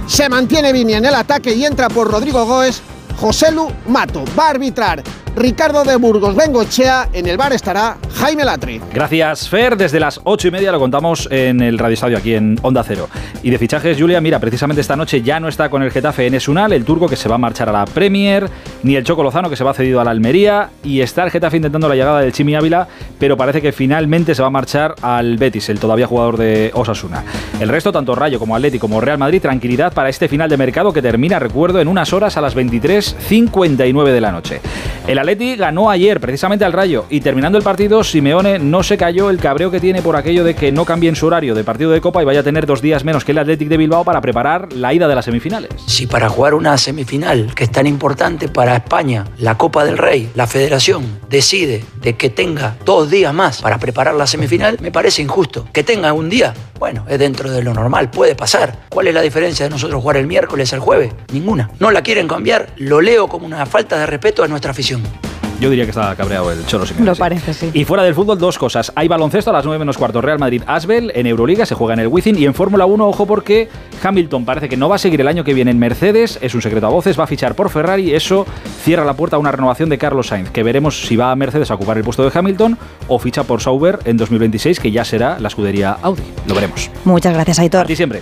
se mantiene Vini en el ataque y entra por Rodrigo Goes. Joselu Mato va a arbitrar Ricardo de Burgos Bengochea. En el bar estará Jaime Latri. Gracias, Fer. Desde las ocho y media lo contamos en el Radio Estadio aquí en Onda Cero. Y de fichajes, Julia, mira, precisamente esta noche ya no está con el Getafe en Esunal, el turco que se va a marchar a la Premier, ni el Choco Lozano que se va cedido a la Almería. Y está el Getafe intentando la llegada del Chimi Ávila, pero parece que finalmente se va a marchar al Betis, el todavía jugador de Osasuna. El resto, tanto Rayo como Atleti como Real Madrid, tranquilidad para este final de mercado que termina, recuerdo, en unas horas a las 23.59 de la noche. El Atleti ganó ayer precisamente al Rayo y terminando el partido Simeone no se cayó el cabreo que tiene por aquello de que no cambien su horario de partido de Copa y vaya a tener dos días menos que el Athletic de Bilbao para preparar la ida de las semifinales. Si para jugar una semifinal que es tan importante para España, la Copa del Rey, la Federación decide de que tenga dos días más para preparar la semifinal, me parece injusto. Que tenga un día, bueno, es dentro de lo normal, puede pasar. ¿Cuál es la diferencia de nosotros jugar el miércoles al jueves? Ninguna. No la quieren cambiar, lo leo como una falta de respeto a nuestra afición. Yo diría que está cabreado el Cholo Simeone. Lo sí. parece, sí. Y fuera del fútbol, dos cosas. Hay baloncesto a las 9 menos cuarto. Real Madrid Asbel en Euroliga, se juega en el Wizzing. Y en Fórmula 1, ojo porque Hamilton parece que no va a seguir el año que viene en Mercedes. Es un secreto a voces. Va a fichar por Ferrari. Eso cierra la puerta a una renovación de Carlos Sainz. Que veremos si va a Mercedes a ocupar el puesto de Hamilton o ficha por Sauber en 2026, que ya será la escudería Audi. Lo veremos. Muchas gracias, Aitor. Ti siempre.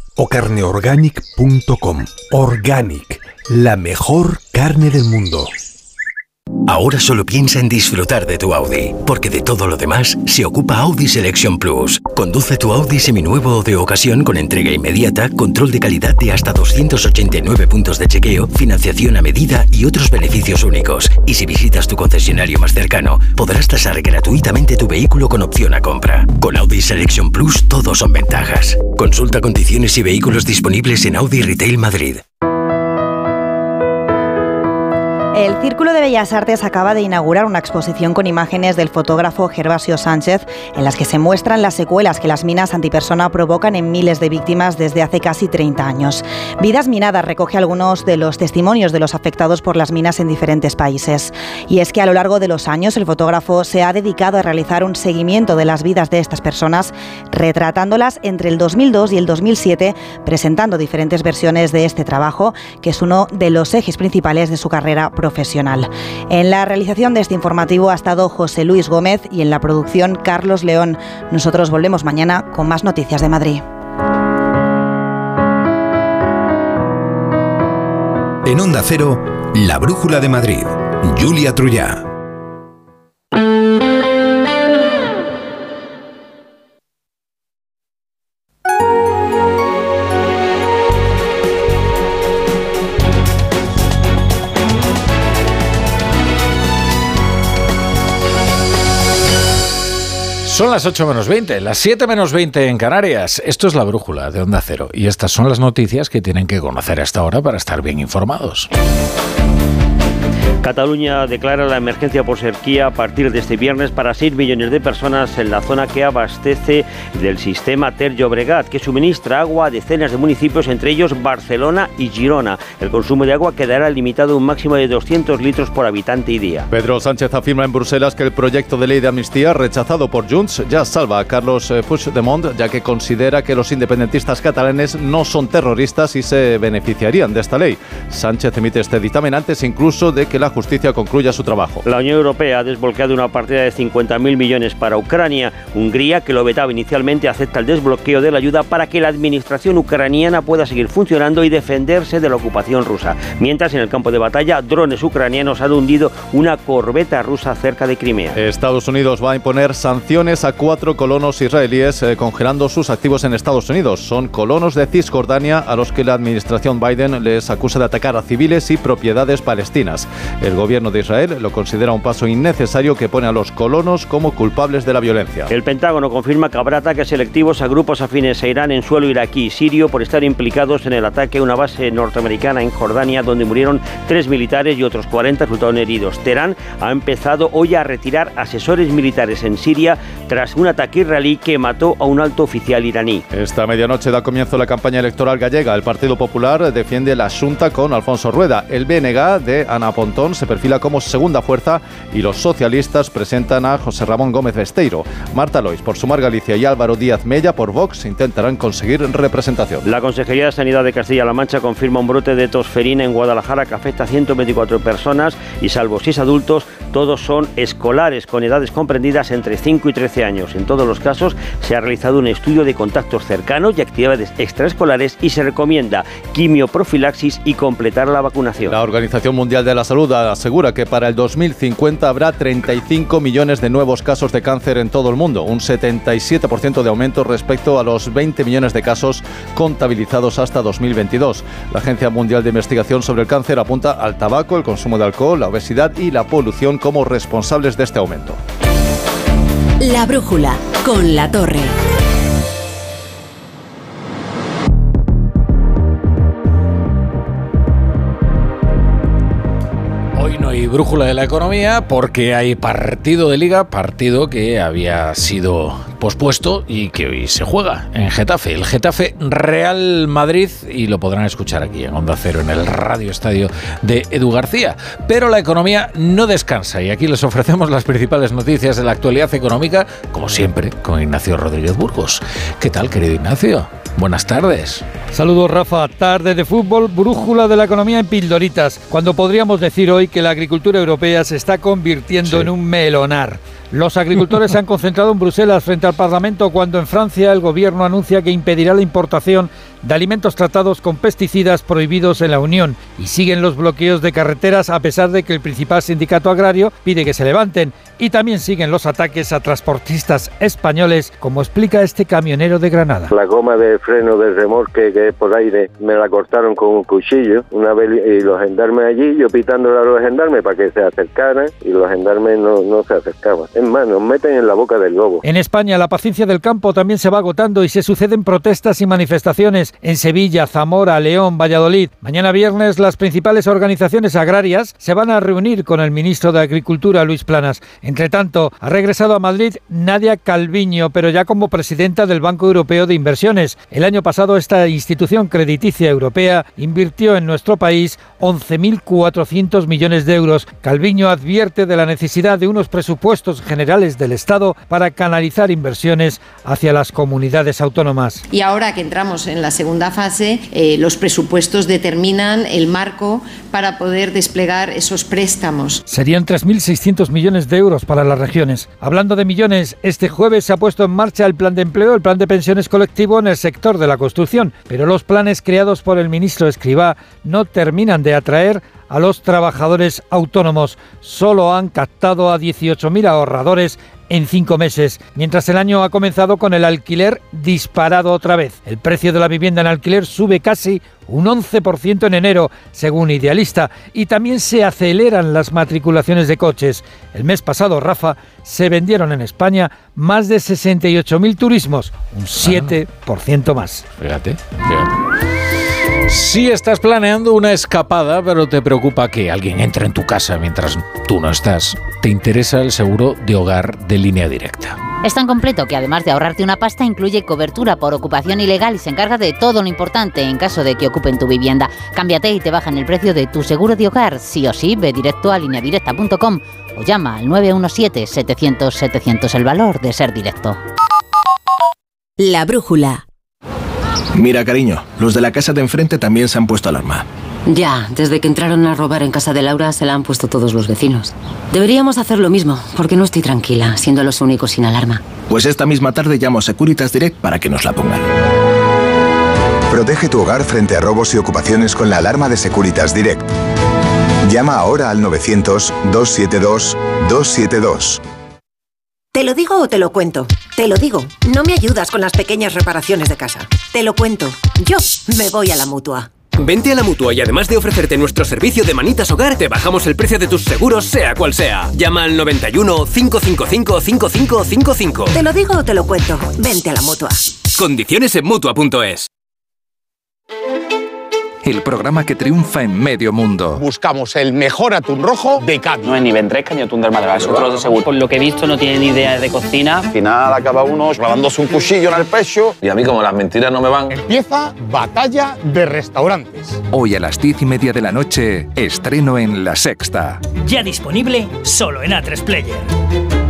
o carneorganic.com. Organic, la mejor carne del mundo. Ahora solo piensa en disfrutar de tu Audi, porque de todo lo demás se ocupa Audi Selection Plus. Conduce tu Audi seminuevo o de ocasión con entrega inmediata, control de calidad de hasta 289 puntos de chequeo, financiación a medida y otros beneficios únicos. Y si visitas tu concesionario más cercano, podrás tasar gratuitamente tu vehículo con opción a compra. Con Audi Selection Plus todo son ventajas. Consulta condiciones y vehículos disponibles en Audi Retail Madrid. El Círculo de Bellas Artes acaba de inaugurar una exposición con imágenes del fotógrafo Gervasio Sánchez en las que se muestran las secuelas que las minas antipersona provocan en miles de víctimas desde hace casi 30 años. Vidas Minadas recoge algunos de los testimonios de los afectados por las minas en diferentes países. Y es que a lo largo de los años el fotógrafo se ha dedicado a realizar un seguimiento de las vidas de estas personas, retratándolas entre el 2002 y el 2007, presentando diferentes versiones de este trabajo, que es uno de los ejes principales de su carrera profesional. En la realización de este informativo ha estado José Luis Gómez y en la producción Carlos León. Nosotros volvemos mañana con más noticias de Madrid. En Onda Cero, La Brújula de Madrid. Julia Trullá. Son las 8 menos 20, las 7 menos 20 en Canarias. Esto es la brújula de Onda Cero y estas son las noticias que tienen que conocer a esta hora para estar bien informados. Cataluña declara la emergencia por sequía a partir de este viernes para 6 millones de personas en la zona que abastece del sistema Ter Llobregat, que suministra agua a decenas de municipios, entre ellos Barcelona y Girona. El consumo de agua quedará limitado a un máximo de 200 litros por habitante y día. Pedro Sánchez afirma en Bruselas que el proyecto de ley de amnistía rechazado por Junts ya salva a Carlos eh, Puigdemont, ya que considera que los independentistas catalanes no son terroristas y se beneficiarían de esta ley. Sánchez emite este dictamen antes incluso de que la justicia concluya su trabajo. La Unión Europea ha desbloqueado una partida de 50.000 millones para Ucrania. Hungría, que lo vetaba inicialmente, acepta el desbloqueo de la ayuda para que la administración ucraniana pueda seguir funcionando y defenderse de la ocupación rusa. Mientras, en el campo de batalla, drones ucranianos han hundido una corbeta rusa cerca de Crimea. Estados Unidos va a imponer sanciones a cuatro colonos israelíes eh, congelando sus activos en Estados Unidos. Son colonos de Cisjordania a los que la administración Biden les acusa de atacar a civiles y propiedades palestinas. El gobierno de Israel lo considera un paso innecesario que pone a los colonos como culpables de la violencia. El Pentágono confirma que habrá ataques selectivos a grupos afines a Irán en suelo iraquí y sirio por estar implicados en el ataque a una base norteamericana en Jordania donde murieron tres militares y otros 40 resultaron heridos. Teherán ha empezado hoy a retirar asesores militares en Siria tras un ataque israelí que mató a un alto oficial iraní. Esta medianoche da comienzo la campaña electoral gallega. El Partido Popular defiende la Junta con Alfonso Rueda. El BNG de Ana Pontón se perfila como segunda fuerza y los socialistas presentan a José Ramón Gómez Besteiro. Marta Lois por Sumar Galicia y Álvaro Díaz Mella por Vox intentarán conseguir representación. La Consejería de Sanidad de Castilla-La Mancha confirma un brote de tosferina en Guadalajara que afecta a 124 personas y salvo 6 adultos, todos son escolares con edades comprendidas entre 5 y 13 años. En todos los casos se ha realizado un estudio de contactos cercanos y actividades extraescolares y se recomienda quimioprofilaxis y completar la vacunación. La Organización Mundial de la Salud asegura que para el 2050 habrá 35 millones de nuevos casos de cáncer en todo el mundo, un 77% de aumento respecto a los 20 millones de casos contabilizados hasta 2022. La Agencia Mundial de Investigación sobre el Cáncer apunta al tabaco, el consumo de alcohol, la obesidad y la polución como responsables de este aumento. La brújula con la torre. Hay brújula de la economía porque hay partido de liga, partido que había sido pospuesto y que hoy se juega en Getafe. El Getafe Real Madrid y lo podrán escuchar aquí en Onda Cero, en el Radio Estadio de Edu García. Pero la economía no descansa y aquí les ofrecemos las principales noticias de la actualidad económica, como siempre, con Ignacio Rodríguez Burgos. ¿Qué tal, querido Ignacio? Buenas tardes. Saludos Rafa, tarde de fútbol, brújula de la economía en pildoritas, cuando podríamos decir hoy que la agricultura europea se está convirtiendo en un melonar. Los agricultores se han concentrado en Bruselas frente al Parlamento cuando en Francia el gobierno anuncia que impedirá la importación de alimentos tratados con pesticidas prohibidos en la Unión y siguen los bloqueos de carreteras a pesar de que el principal sindicato agrario pide que se levanten y también siguen los ataques a transportistas españoles como explica este camionero de Granada. La goma de freno del remolque que es por aire me la cortaron con un cuchillo una vez y los gendarmes allí, yo pitándole a los gendarmes para que se acercaran y los gendarmes no, no se acercaban. Es más, nos meten en la boca del lobo. En España la paciencia del campo también se va agotando y se suceden protestas y manifestaciones en Sevilla, Zamora, León, Valladolid. Mañana viernes las principales organizaciones agrarias se van a reunir con el ministro de Agricultura, Luis Planas. Entre tanto, ha regresado a Madrid Nadia Calviño, pero ya como presidenta del Banco Europeo de Inversiones. El año pasado esta institución crediticia europea invirtió en nuestro país 11.400 millones de euros. Calviño advierte de la necesidad de unos presupuestos generales del Estado para canalizar inversiones hacia las comunidades autónomas. Y ahora que entramos en la segunda fase, eh, los presupuestos determinan el marco para poder desplegar esos préstamos. Serían 3.600 millones de euros para las regiones. Hablando de millones, este jueves se ha puesto en marcha el plan de empleo, el plan de pensiones colectivo en el sector de la construcción, pero los planes creados por el ministro Escribá no terminan de atraer a los trabajadores autónomos. Solo han captado a 18.000 ahorradores en cinco meses, mientras el año ha comenzado con el alquiler disparado otra vez. El precio de la vivienda en alquiler sube casi un 11% en enero, según Idealista, y también se aceleran las matriculaciones de coches. El mes pasado, Rafa, se vendieron en España más de 68.000 turismos, un 7% más. Fíjate, fíjate. Si estás planeando una escapada, pero te preocupa que alguien entre en tu casa mientras tú no estás, te interesa el seguro de hogar de línea directa. Es tan completo que además de ahorrarte una pasta, incluye cobertura por ocupación ilegal y se encarga de todo lo importante en caso de que ocupen tu vivienda. Cámbiate y te bajan el precio de tu seguro de hogar. Sí o sí, ve directo a lineadirecta.com o llama al 917-700-700 el valor de ser directo. La brújula. Mira, cariño, los de la casa de enfrente también se han puesto alarma. Ya, desde que entraron a robar en casa de Laura se la han puesto todos los vecinos. Deberíamos hacer lo mismo, porque no estoy tranquila, siendo los únicos sin alarma. Pues esta misma tarde llamo a Securitas Direct para que nos la pongan. Protege tu hogar frente a robos y ocupaciones con la alarma de Securitas Direct. Llama ahora al 900-272-272. ¿Te lo digo o te lo cuento? Te lo digo. No me ayudas con las pequeñas reparaciones de casa. Te lo cuento. Yo me voy a la mutua. Vente a la mutua y además de ofrecerte nuestro servicio de manitas hogar, te bajamos el precio de tus seguros, sea cual sea. Llama al 91 555 5555. Te lo digo o te lo cuento. Vente a la mutua. Condiciones en mutua.es. El programa que triunfa en medio mundo. Buscamos el mejor atún rojo de Cádiz. No es ni ventresca ni atún del Málaga, es otro de seguro. Por lo que he visto no tiene ni idea de cocina. Al final acaba uno clavándose un cuchillo en el pecho y a mí como las mentiras no me van. Empieza Batalla de Restaurantes. Hoy a las diez y media de la noche, estreno en La Sexta. Ya disponible solo en A3 Player.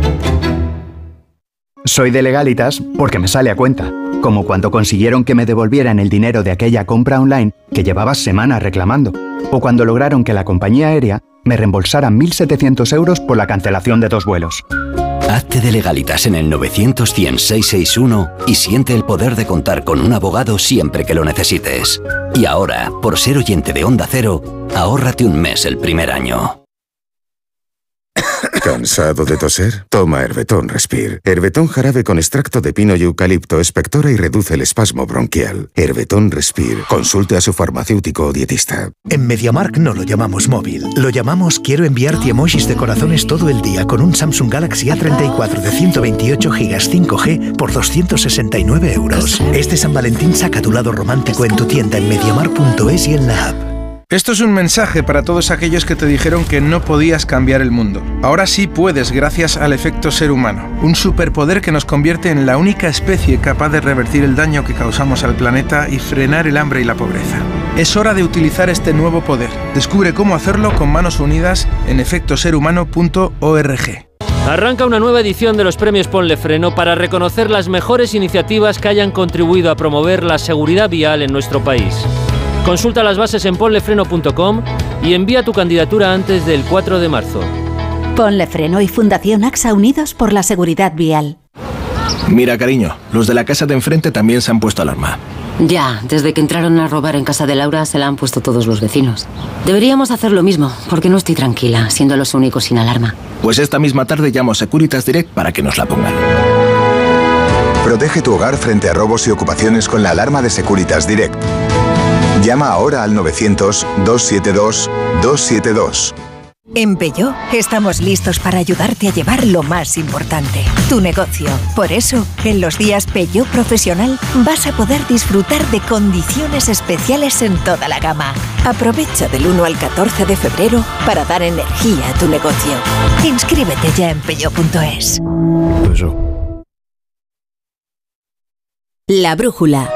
Soy de legalitas porque me sale a cuenta. Como cuando consiguieron que me devolvieran el dinero de aquella compra online que llevaba semanas reclamando. O cuando lograron que la compañía aérea me reembolsara 1.700 euros por la cancelación de dos vuelos. Hazte de legalitas en el 900 y siente el poder de contar con un abogado siempre que lo necesites. Y ahora, por ser oyente de Onda Cero, ahórrate un mes el primer año. ¿Cansado de toser? Toma Herbetón Respire. Herbetón jarabe con extracto de pino y eucalipto espectora y reduce el espasmo bronquial. Herbetón Respire. Consulte a su farmacéutico o dietista. En MediaMark no lo llamamos móvil. Lo llamamos quiero enviarte emojis de corazones todo el día con un Samsung Galaxy A34 de 128 GB 5G por 269 euros. Este San Valentín saca tu lado romántico en tu tienda en MediaMark.es y en la app. Esto es un mensaje para todos aquellos que te dijeron que no podías cambiar el mundo. Ahora sí puedes gracias al efecto ser humano, un superpoder que nos convierte en la única especie capaz de revertir el daño que causamos al planeta y frenar el hambre y la pobreza. Es hora de utilizar este nuevo poder. Descubre cómo hacerlo con manos unidas en efectoserhumano.org. Arranca una nueva edición de los premios Ponle Freno para reconocer las mejores iniciativas que hayan contribuido a promover la seguridad vial en nuestro país. Consulta las bases en ponlefreno.com y envía tu candidatura antes del 4 de marzo. Ponle Freno y Fundación AXA Unidos por la Seguridad Vial. Mira, cariño, los de la casa de enfrente también se han puesto alarma. Ya, desde que entraron a robar en casa de Laura se la han puesto todos los vecinos. Deberíamos hacer lo mismo, porque no estoy tranquila, siendo los únicos sin alarma. Pues esta misma tarde llamo a Securitas Direct para que nos la pongan. Protege tu hogar frente a robos y ocupaciones con la alarma de Securitas Direct. Llama ahora al 900-272-272. En Peugeot estamos listos para ayudarte a llevar lo más importante, tu negocio. Por eso, en los días Peugeot Profesional vas a poder disfrutar de condiciones especiales en toda la gama. Aprovecha del 1 al 14 de febrero para dar energía a tu negocio. Inscríbete ya en peugeot.es. La brújula.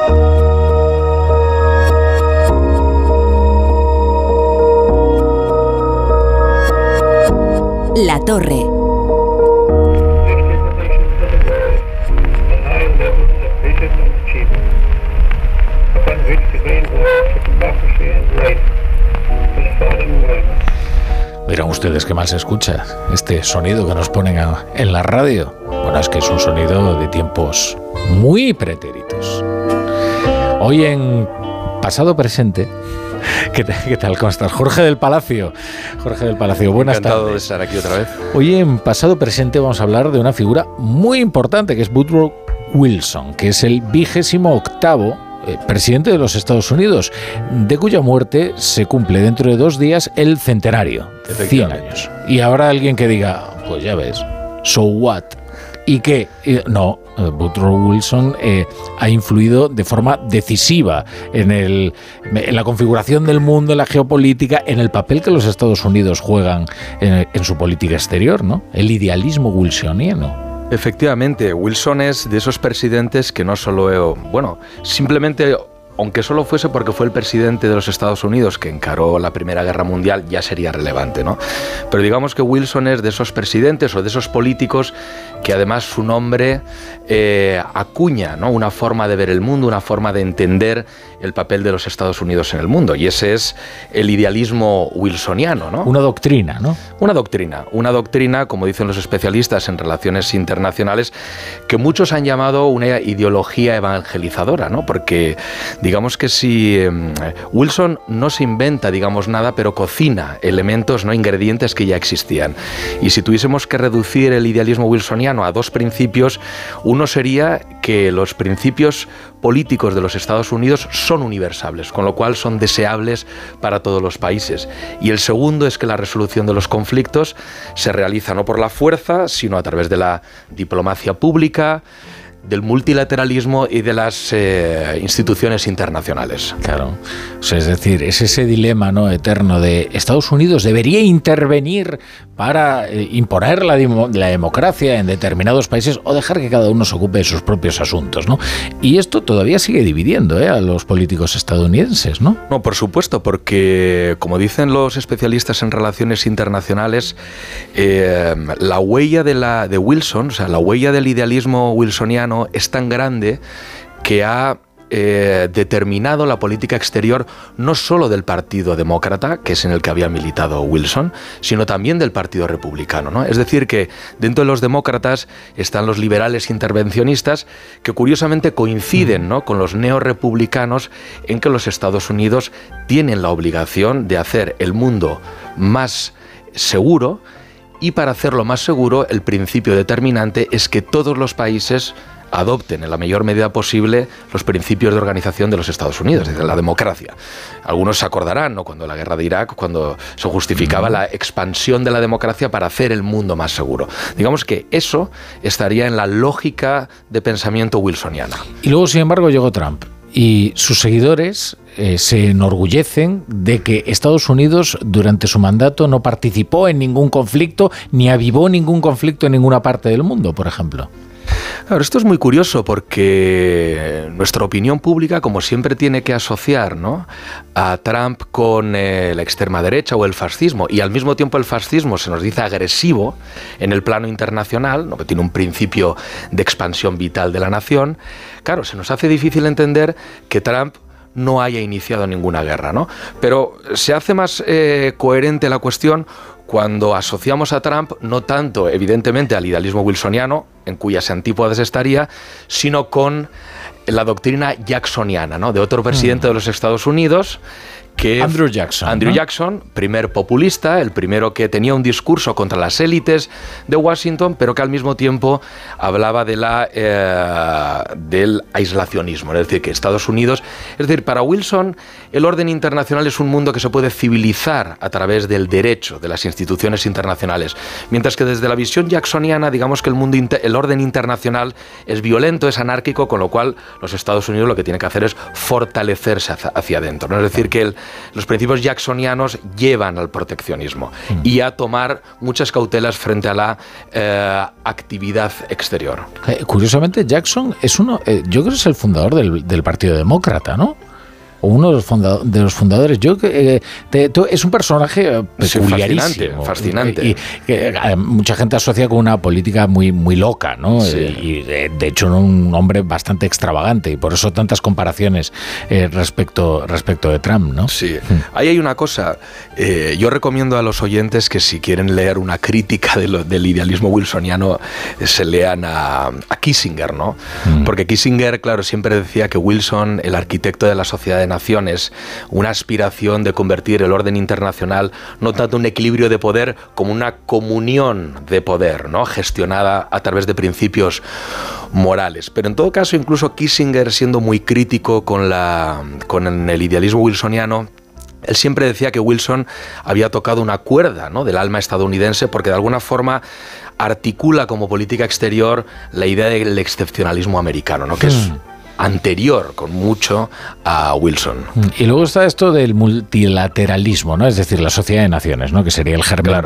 La torre. Verán ustedes qué mal se escucha este sonido que nos ponen en la radio. Bueno, es que es un sonido de tiempos muy pretéritos. Hoy en pasado presente. ¿Qué, tal- qué tal? ¿Cómo estás? Jorge del Palacio. Jorge del Palacio, buenas Encantado de tardes. estar aquí otra vez. Hoy en pasado presente vamos a hablar de una figura muy importante que es Woodrow Wilson, que es el vigésimo octavo eh, presidente de los Estados Unidos, de cuya muerte se cumple dentro de dos días el centenario, 100 años. Y habrá alguien que diga, pues ya ves, so what? ¿Y qué? Eh, No, eh, Woodrow Wilson eh, ha influido de forma decisiva en, el, en la configuración del mundo, en la geopolítica, en el papel que los Estados Unidos juegan en, en su política exterior, ¿no? El idealismo wilsoniano. Efectivamente, Wilson es de esos presidentes que no solo, bueno, simplemente, aunque solo fuese porque fue el presidente de los Estados Unidos que encaró la Primera Guerra Mundial, ya sería relevante, ¿no? Pero digamos que Wilson es de esos presidentes o de esos políticos que además su nombre eh, acuña, ¿no? Una forma de ver el mundo, una forma de entender el papel de los Estados Unidos en el mundo. Y ese es el idealismo wilsoniano, ¿no? Una doctrina, ¿no? Una doctrina, una doctrina, como dicen los especialistas en relaciones internacionales, que muchos han llamado una ideología evangelizadora, ¿no? Porque digamos que si eh, Wilson no se inventa, digamos, nada, pero cocina elementos, no ingredientes que ya existían. Y si tuviésemos que reducir el idealismo wilsoniano a dos principios, uno sería que los principios políticos de los Estados Unidos son universales, con lo cual son deseables para todos los países. Y el segundo es que la resolución de los conflictos se realiza no por la fuerza, sino a través de la diplomacia pública, del multilateralismo y de las eh, instituciones internacionales. Claro. O sea, es decir, es ese dilema ¿no? eterno de Estados Unidos debería intervenir para eh, imponer la, democracia en determinados países o dejar que cada uno se ocupe de sus propios asuntos, ¿no? Y esto todavía sigue dividiendo ¿eh? a los políticos estadounidenses, ¿no? No, por supuesto, porque como dicen los especialistas en relaciones internacionales, la huella de, la, de Wilson, o sea, la huella del idealismo wilsoniano es tan grande que ha eh, determinado la política exterior no solo del Partido Demócrata, que es en el que había militado Wilson, sino también del Partido Republicano. ¿no? Es decir, que dentro de los demócratas están los liberales intervencionistas, que curiosamente coinciden ¿no? con los neorepublicanos en que los Estados Unidos tienen la obligación de hacer el mundo más seguro y para hacerlo más seguro el principio determinante es que todos los países adopten en la mayor medida posible los principios de organización de los Estados Unidos, es decir, la democracia. Algunos se acordarán, ¿no? cuando la guerra de Irak, cuando se justificaba la expansión de la democracia para hacer el mundo más seguro. Digamos que eso estaría en la lógica de pensamiento wilsoniana. Y luego, sin embargo, llegó Trump. Y sus seguidores eh, se enorgullecen de que Estados Unidos durante su mandato no participó en ningún conflicto ni avivó ningún conflicto en ninguna parte del mundo, por ejemplo. Claro, esto es muy curioso porque nuestra opinión pública, como siempre, tiene que asociar ¿no? a Trump con eh, la extrema derecha o el fascismo, y al mismo tiempo el fascismo se nos dice agresivo en el plano internacional, ¿no? que tiene un principio de expansión vital de la nación. Claro, se nos hace difícil entender que Trump no haya iniciado ninguna guerra, ¿no? Pero se hace más eh, coherente la cuestión cuando asociamos a Trump no tanto, evidentemente, al idealismo wilsoniano, en cuyas antípodas estaría, sino con la doctrina jacksoniana, ¿no? De otro presidente mm. de los Estados Unidos que Andrew Jackson. Andrew Jackson, primer populista, el primero que tenía un discurso contra las élites de Washington, pero que al mismo tiempo hablaba de la, eh, del aislacionismo, es decir, que Estados Unidos, es decir, para Wilson el orden internacional es un mundo que se puede civilizar a través del derecho, de las instituciones internacionales, mientras que desde la visión jacksoniana, digamos que el mundo, el orden internacional es violento, es anárquico, con lo cual los Estados Unidos lo que tiene que hacer es fortalecerse hacia, adentro, ¿no? es decir, que el los principios jacksonianos llevan al proteccionismo y a tomar muchas cautelas frente a la eh, actividad exterior. Eh, curiosamente, Jackson es uno, eh, yo creo que es el fundador del Partido Demócrata, ¿no? Uno de los, fundadores. Yo eh, es un personaje peculiarísimo, fascinante, y, eh, mucha gente asocia con una política muy muy loca, ¿no? Y de hecho un hombre bastante extravagante y por eso tantas comparaciones eh, respecto respecto de Trump, ¿no? Sí. Hmm. Ahí hay una cosa. yo recomiendo a los oyentes que si quieren leer una crítica del idealismo wilsoniano se lean a, Kissinger, ¿no? Hmm. Porque Kissinger, claro, siempre decía que Wilson, el arquitecto de la sociedad naciones, una aspiración de convertir el orden internacional no tanto un equilibrio de poder como una comunión de poder, ¿no? gestionada a través de principios morales. Pero en todo caso, incluso Kissinger, siendo muy crítico con, la, con el idealismo wilsoniano, él siempre decía que Wilson había tocado una cuerda ¿no? del alma estadounidense porque de alguna forma articula como política exterior la idea del excepcionalismo americano, ¿no? que es hmm anterior con mucho a Wilson. Y luego está esto del multilateralismo, ¿no? Es decir, la sociedad de naciones, ¿no? Que sería el germen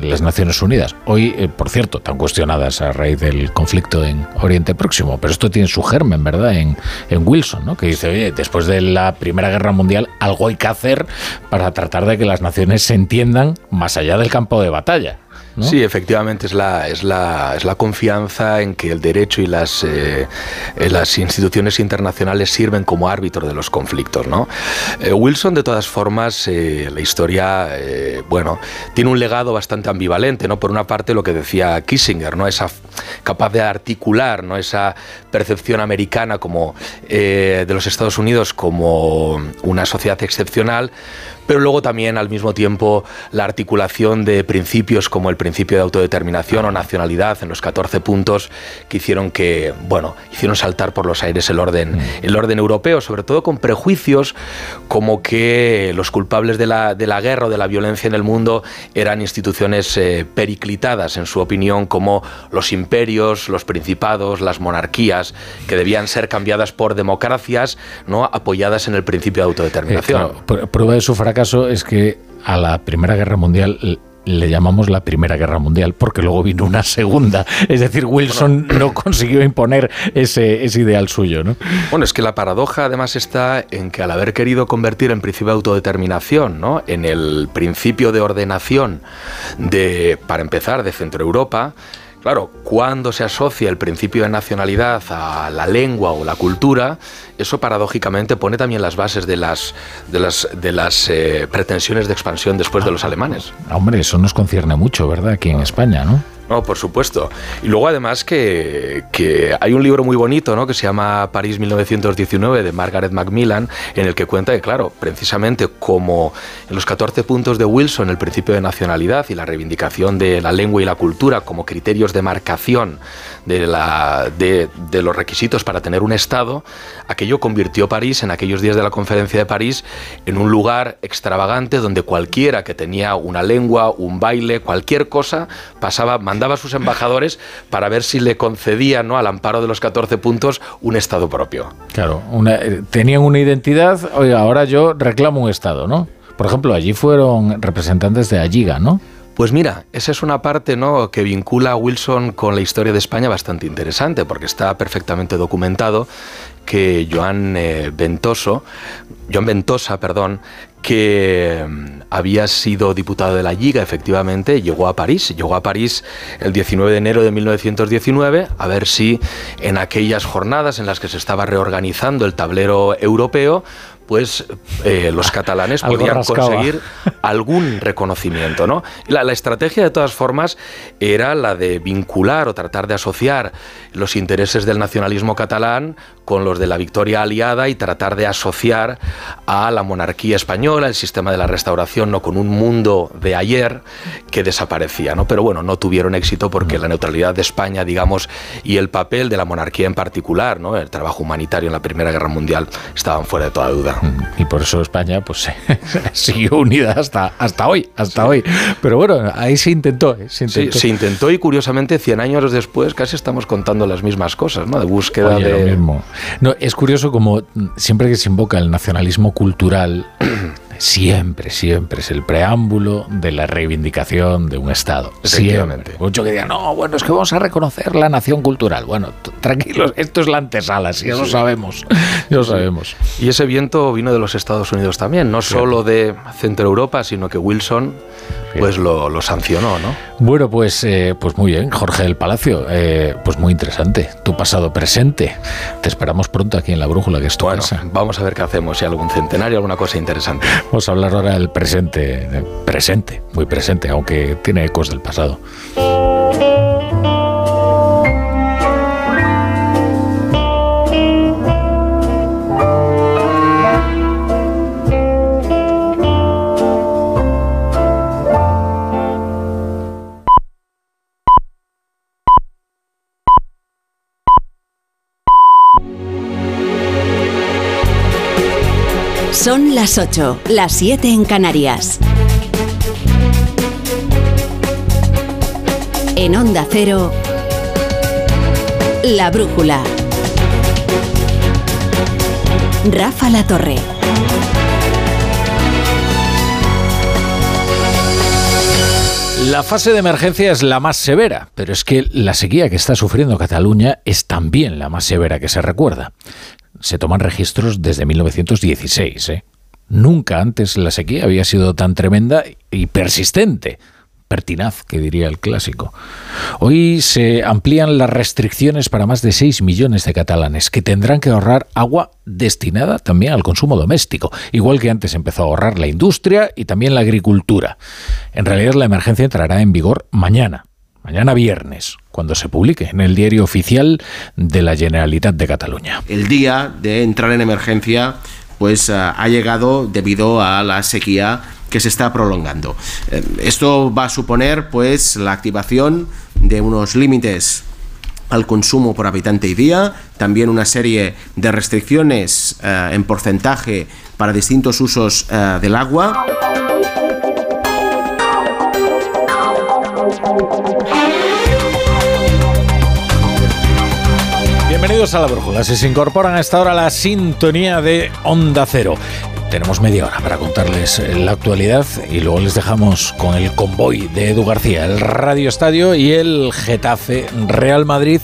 de las Naciones Unidas. Hoy, eh, por cierto, tan cuestionadas a raíz del conflicto en Oriente Próximo, pero esto tiene su germen, ¿verdad? En, en Wilson, ¿no? Que dice, oye, después de la Primera Guerra Mundial, algo hay que hacer para tratar de que las naciones se entiendan más allá del campo de batalla. Sí, efectivamente, es la, es, la, es la confianza en que el derecho y las, eh, eh, las instituciones internacionales sirven como árbitro de los conflictos. ¿no? Eh, Wilson, de todas formas, la historia, bueno, tiene un legado bastante ambivalente. ¿no? Por una parte, lo que decía Kissinger, ¿no? esa capaz de articular ¿no? esa percepción americana como, de los Estados Unidos como una sociedad excepcional, pero luego también al mismo tiempo la articulación de principios como el principio de autodeterminación o nacionalidad en los 14 puntos que hicieron que, bueno, hicieron saltar por los aires el orden, mm. el orden europeo, sobre todo con prejuicios como que los culpables de la, de la guerra o de la violencia en el mundo eran instituciones eh, periclitadas, en su opinión, como los imperios, los principados, las monarquías, que debían ser cambiadas por democracias ¿no? apoyadas en el principio de autodeterminación. Eh, prueba de su caso es que a la Primera Guerra Mundial le llamamos la Primera Guerra Mundial porque luego vino una segunda. Es decir, Wilson no consiguió imponer ese, ese, ideal suyo. ¿no? Bueno, es que la paradoja además está en que al haber querido convertir en principio de autodeterminación, ¿no? en el principio de ordenación de, para empezar, de Centro Europa, Claro, cuando se asocia el principio de nacionalidad a la lengua o la cultura, eso paradójicamente pone también las bases de las, de las, de las eh, pretensiones de expansión después de los alemanes. Hombre, eso nos concierne mucho, ¿verdad? Aquí en España, ¿no? No, por supuesto. Y luego además que, que, hay un libro muy bonito, ¿no? Que se llama París 1919 de Margaret Macmillan, en el que cuenta que, claro, precisamente como en los 14 puntos de Wilson, el principio de nacionalidad y la reivindicación de la lengua y la cultura como criterios de marcación de, la, de, de los requisitos para tener un Estado, aquello convirtió París en aquellos días de la conferencia de París en un lugar extravagante donde cualquiera que tenía una lengua, un baile, cualquier cosa, pasaba mandaba a sus embajadores para ver si le concedían ¿no? al amparo de los 14 puntos un Estado propio. Claro, eh, tenían una identidad, oiga, ahora yo reclamo un Estado, ¿no? Por ejemplo, allí fueron representantes de Alliga, ¿no? Pues mira, esa es una parte ¿no? que vincula a Wilson con la historia de España bastante interesante, porque está perfectamente documentado que Joan eh, Ventoso, Joan Ventosa, perdón, que mm, había sido diputado de la Liga, efectivamente, llegó a París. Llegó a París el 19 de enero de 1919 a ver si en aquellas jornadas en las que se estaba reorganizando el tablero europeo, pues eh, los catalanes podían conseguir algún reconocimiento. ¿no? La, la, estrategia, de todas formas, era la de vincular o tratar de asociar los intereses del nacionalismo catalán con los de la victoria aliada y tratar de asociar a la monarquía española, el sistema de la restauración, no con un mundo de ayer que desaparecía. ¿no? Pero bueno, no tuvieron éxito porque la neutralidad de España, digamos, y el papel de la monarquía en particular, ¿no? el trabajo humanitario en la Primera Guerra Mundial, estaban fuera de toda duda. Y por eso España pues siguió unida hasta, hasta hoy, hasta hoy. Pero bueno, ahí se intentó, ¿eh? se intentó. Sí, se intentó y curiosamente 100 años después casi estamos contando las mismas cosas, ¿no? De búsqueda Oye, de... Lo mismo. No, es curioso como siempre que se invoca el nacionalismo cultural, siempre, siempre es el preámbulo de la reivindicación de un Estado. Siempre. Mucho que digan, no, bueno, es que vamos a reconocer la nación cultural. Bueno, tranquilos, esto es la antesala, si ya lo sabemos. Ya lo sabemos. Y ese viento vino de los Estados Unidos también, no solo de Centro Europa, sino que Wilson pues lo, lo, sancionó, ¿no? Bueno, pues, eh, pues muy bien, Jorge del Palacio, eh, pues muy interesante, tu pasado presente. Te esperamos pronto aquí en La Brújula, que es tu bueno, casa. Vamos a ver qué hacemos, si algún centenario, alguna cosa interesante. Vamos a hablar ahora del presente, presente, muy presente, aunque tiene ecos del pasado. Son las 8, las 7 en Canarias. En Onda Cero, La Brújula. Rafa La Torre. La fase de emergencia es la más severa, pero es que la sequía que está sufriendo Cataluña es también la más severa que se recuerda se toman registros desde 1916. ¿eh? Nunca antes la sequía había sido tan tremenda y persistente. Pertinaz, que diría el clásico. Hoy se amplían las restricciones para más de 6 millones de catalanes que tendrán que ahorrar agua destinada también al consumo doméstico, igual que antes empezó a ahorrar la industria y también la agricultura. En realidad la emergencia entrará en vigor mañana, mañana viernes, cuando se publique en el diario oficial de la Generalitat de Cataluña. El día de entrar en emergencia pues uh, ha llegado debido a la sequía que se está prolongando. Eh, esto va a suponer pues la activación de unos límites al consumo por habitante y día, también una serie de restricciones uh, en porcentaje para distintos usos uh, del agua. Bienvenidos a la brújula. Si se incorporan a esta hora la sintonía de Onda Cero. Tenemos media hora para contarles la actualidad y luego les dejamos con el convoy de Edu García, el Radio Estadio y el Getafe Real Madrid.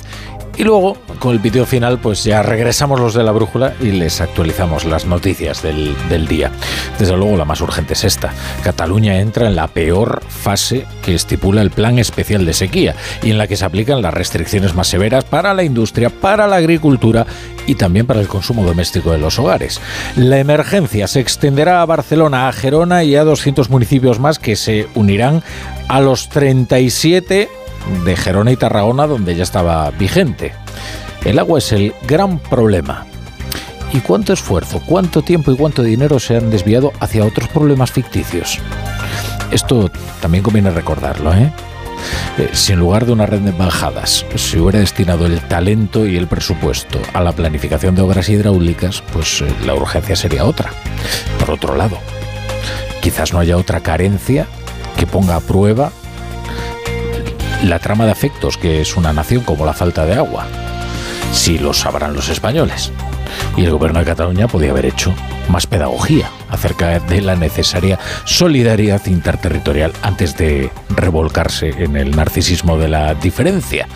Y luego, con el vídeo final, pues ya regresamos los de la brújula y les actualizamos las noticias del, del, día. Desde luego, la más urgente es esta. Cataluña entra en la peor fase que estipula el Plan Especial de Sequía y en la que se aplican las restricciones más severas para la industria, para la agricultura y también para el consumo doméstico de los hogares. La emergencia se extenderá a Barcelona, a Gerona y a 200 municipios más que se unirán a los 37 de Gerona y Tarragona donde ya estaba vigente. El agua es el gran problema. ¿Y cuánto esfuerzo, cuánto tiempo y cuánto dinero se han desviado hacia otros problemas ficticios? Esto también conviene recordarlo, ¿eh? Eh, si en lugar de una red de bajadas se hubiera destinado el talento y el presupuesto a la planificación de obras hidráulicas, pues eh, la urgencia sería otra. Por otro lado, quizás no haya otra carencia que ponga a prueba la trama de afectos que es una nación como la falta de agua. Si lo sabrán los españoles. Y el gobierno de Cataluña podía haber hecho más pedagogía acerca de la necesaria solidaridad interterritorial antes de revolcarse en el narcisismo de la diferencia.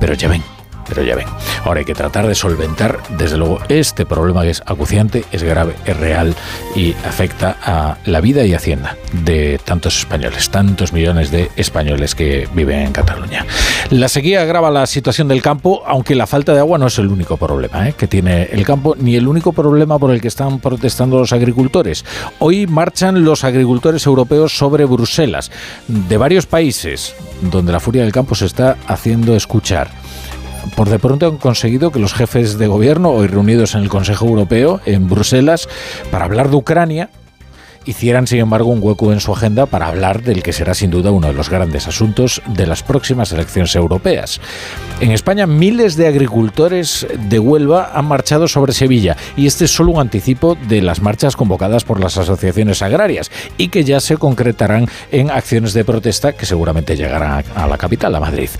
Pero ya ven, Pero ya ven, ahora hay que tratar de solventar, desde luego, este problema que es acuciante, es grave, es real y afecta a la vida y hacienda de tantos españoles, tantos millones de españoles que viven en Cataluña. La sequía agrava la situación del campo, aunque la falta de agua no es el único problema ¿eh? que tiene el campo, ni el único problema por el que están protestando los agricultores. Hoy marchan los agricultores europeos sobre Bruselas, de varios países, donde la furia del campo se está haciendo escuchar por de pronto han conseguido que los jefes de gobierno, hoy reunidos en el Consejo Europeo en Bruselas, para hablar de Ucrania, hicieran, sin embargo, un hueco en su agenda para hablar del que será sin duda uno de los grandes asuntos de las próximas elecciones europeas. En España, miles de agricultores de Huelva han marchado sobre Sevilla y este es solo un anticipo de las marchas convocadas por las asociaciones agrarias y que ya se concretarán en acciones de protesta que seguramente llegarán a la capital, a Madrid.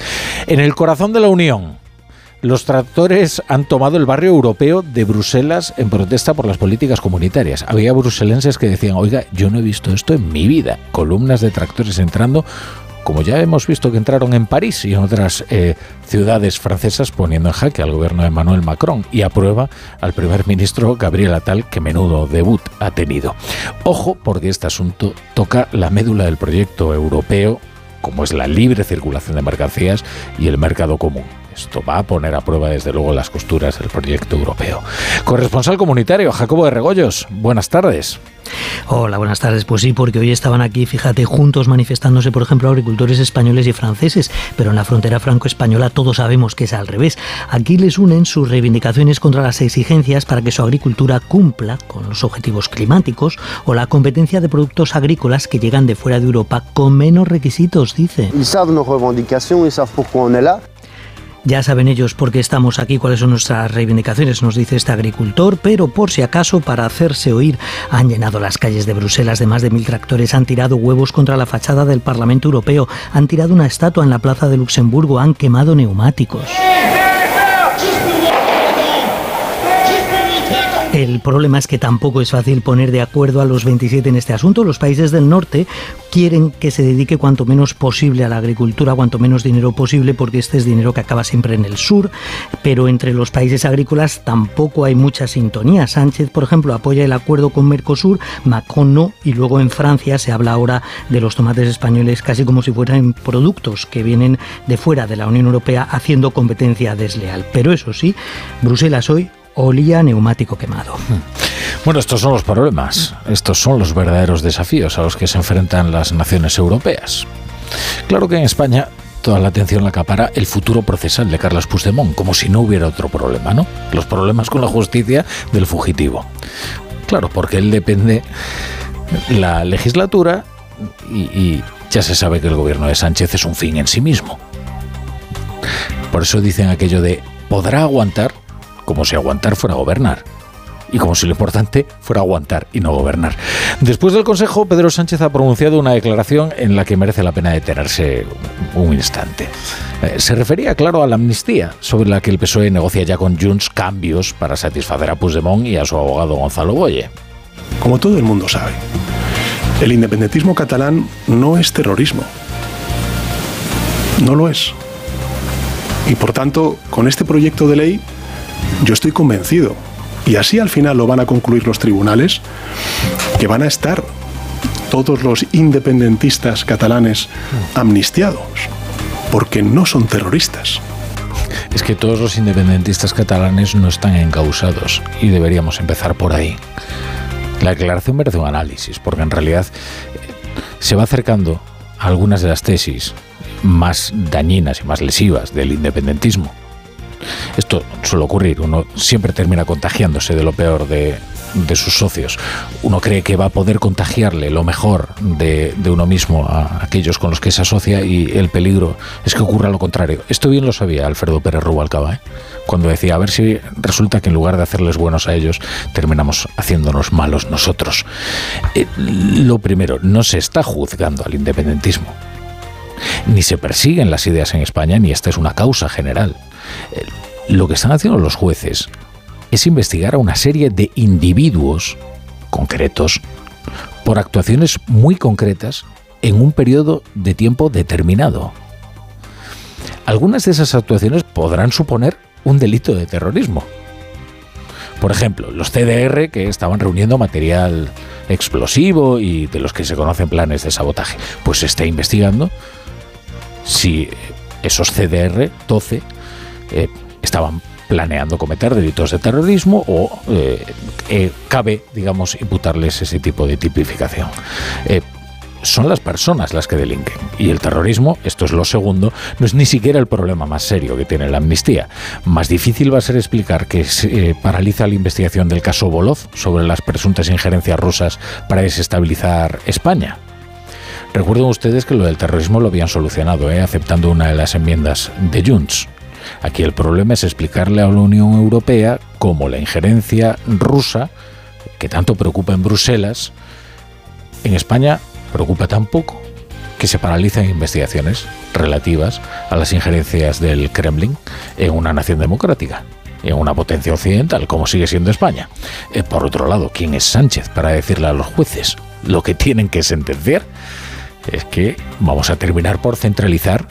En el corazón de la Unión, los tractores han tomado el barrio europeo de Bruselas en protesta por las políticas comunitarias. Había bruselenses que decían, oiga, yo no he visto esto en mi vida. Columnas de tractores entrando como ya hemos visto que entraron en París y en otras eh, ciudades francesas poniendo en jaque al gobierno de Emmanuel Macron y aprueba al primer ministro Gabriel Attal que menudo debut ha tenido. Ojo porque este asunto toca la médula del proyecto europeo como es la libre circulación de mercancías y el mercado común. Esto va a poner a prueba, desde luego, las costuras del proyecto europeo. Corresponsal comunitario, Jacobo de Regoyos, buenas tardes. Hola, buenas tardes. Pues sí, porque hoy estaban aquí, fíjate, juntos manifestándose, por ejemplo, agricultores españoles y franceses, pero en la frontera franco-española todos sabemos que es al revés. Aquí les unen sus reivindicaciones contra las exigencias para que su agricultura cumpla con los objetivos climáticos o la competencia de productos agrícolas que llegan de fuera de Europa con menos requisitos, dice. Ils savent nos revendications, ils savent pourquoi on est là. Ya saben ellos por qué estamos aquí, cuáles son nuestras reivindicaciones, nos dice este agricultor, pero por si acaso, para hacerse oír, han llenado las calles de Bruselas de más de mil tractores, han tirado huevos contra la fachada del Parlamento Europeo, han tirado una estatua en la Plaza de Luxemburgo, han quemado neumáticos. El problema es que tampoco es fácil poner de acuerdo a los 27 en este asunto. Los países del norte quieren que se dedique cuanto menos posible a la agricultura, cuanto menos dinero posible, porque este es dinero que acaba siempre en el sur. Pero entre los países agrícolas tampoco hay mucha sintonía. Sánchez, por ejemplo, apoya el acuerdo con Mercosur, Macron no, y luego en Francia se habla ahora de los tomates españoles casi como si fueran productos que vienen de fuera de la Unión Europea haciendo competencia desleal. Pero eso sí, Bruselas hoy olía neumático quemado. Bueno, estos son los problemas, estos son los verdaderos desafíos a los que se enfrentan las naciones europeas. Claro que en España toda la atención la acapara el futuro procesal de Carlos Puigdemont, como si no hubiera otro problema, ¿no? Los problemas con la justicia del fugitivo. Claro, porque él depende la legislatura y, y ya se sabe que el gobierno de Sánchez es un fin en sí mismo. Por eso dicen aquello de podrá aguantar como si aguantar fuera gobernar. Y como si lo importante fuera aguantar y no gobernar. Después del Consejo, Pedro Sánchez ha pronunciado una declaración en la que merece la pena detenerse un instante. Eh, se refería, claro, a la amnistía, sobre la que el PSOE negocia ya con Junts cambios para satisfacer a Puigdemont y a su abogado Gonzalo Boye. Como todo el mundo sabe, el independentismo catalán no es terrorismo. No lo es. Y por tanto, con este proyecto de ley yo estoy convencido, y así al final lo van a concluir los tribunales, que van a estar todos los independentistas catalanes amnistiados, porque no son terroristas. Es que todos los independentistas catalanes no están encausados y deberíamos empezar por ahí. La declaración merece un análisis, porque en realidad eh, se va acercando a algunas de las tesis más dañinas y más lesivas del independentismo. Esto suele ocurrir, uno siempre termina contagiándose de lo peor de, sus socios. Uno cree que va a poder contagiarle lo mejor de, uno mismo a aquellos con los que se asocia y el peligro es que ocurra lo contrario. Esto bien lo sabía Alfredo Pérez Rubalcaba, ¿eh? cuando decía, a ver si resulta que en lugar de hacerles buenos a ellos, terminamos haciéndonos malos nosotros. Eh, lo primero, no se está juzgando al independentismo. Ni se persiguen las ideas en España, ni esta es una causa general. Eh, lo que están haciendo los jueces es investigar a una serie de individuos concretos por actuaciones muy concretas en un periodo de tiempo determinado. algunas de esas actuaciones podrán suponer un delito de terrorismo. Por ejemplo, los CDR que estaban reuniendo material explosivo y de los que se conocen planes de sabotaje, pues se está investigando si esos CDR 12 eh, estaban planeando cometer delitos de terrorismo o eh, eh, cabe, digamos, imputarles ese tipo de tipificación son las personas las que delinquen. Y el terrorismo, esto es lo segundo, no es ni siquiera el problema más serio que tiene la amnistía. Más difícil va a ser explicar que se paraliza la investigación del caso Bolov sobre las presuntas injerencias rusas para desestabilizar España. Recuerden ustedes que lo del terrorismo lo habían solucionado, aceptando una de las enmiendas de Junts. Aquí el problema es explicarle a la Unión Europea cómo la injerencia rusa, que tanto preocupa en Bruselas, en España preocupa tampoco que se paralicen investigaciones relativas a las injerencias del Kremlin en una nación democrática, en una potencia occidental como sigue siendo España. Eh, por otro lado, ¿quién es Sánchez para decirle a los jueces lo que tienen que sentenciar? Es que vamos a terminar por centralizar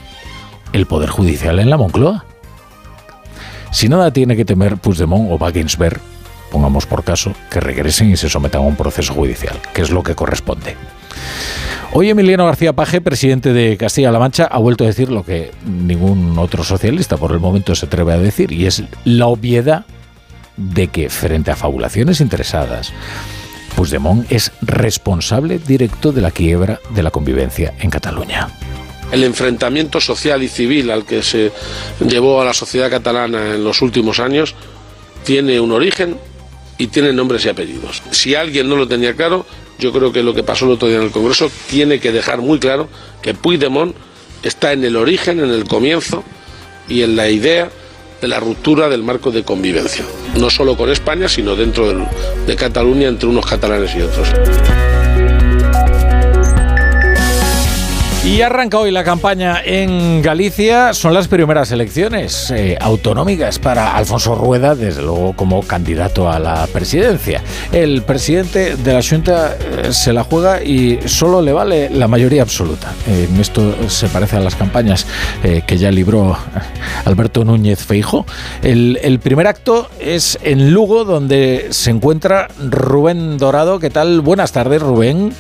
el poder judicial en la Moncloa. Si nada tiene que temer Puigdemont o Wagensberg, pongamos por caso, que regresen y se sometan a un proceso judicial, que es lo que corresponde. Hoy Emiliano García Paje, presidente de Castilla-La Mancha, ha vuelto a decir lo que ningún otro socialista por el momento se atreve a decir, y es la obviedad de que frente a fabulaciones interesadas, Puigdemont es responsable directo de la quiebra de la convivencia en Cataluña. El enfrentamiento social y civil al que se llevó a la sociedad catalana en los últimos años tiene un origen y tiene nombres y apellidos. Si alguien no lo tenía claro, yo creo que lo que pasó el otro día en el Congreso tiene que dejar muy claro que Puigdemont está en el origen, en el comienzo y en la idea de la ruptura del marco de convivencia, no solo con España, sino dentro de Cataluña entre unos catalanes y otros. Y arranca hoy la campaña en Galicia. Son las primeras elecciones eh, autonómicas para Alfonso Rueda, desde luego como candidato a la presidencia. El presidente de la Junta eh, se la juega y solo le vale la mayoría absoluta. En esto se parece a las campañas eh, que ya libró Alberto Núñez Feijo. El, el primer acto es en Lugo, donde se encuentra Rubén Dorado. ¿Qué tal? Buenas tardes, Rubén.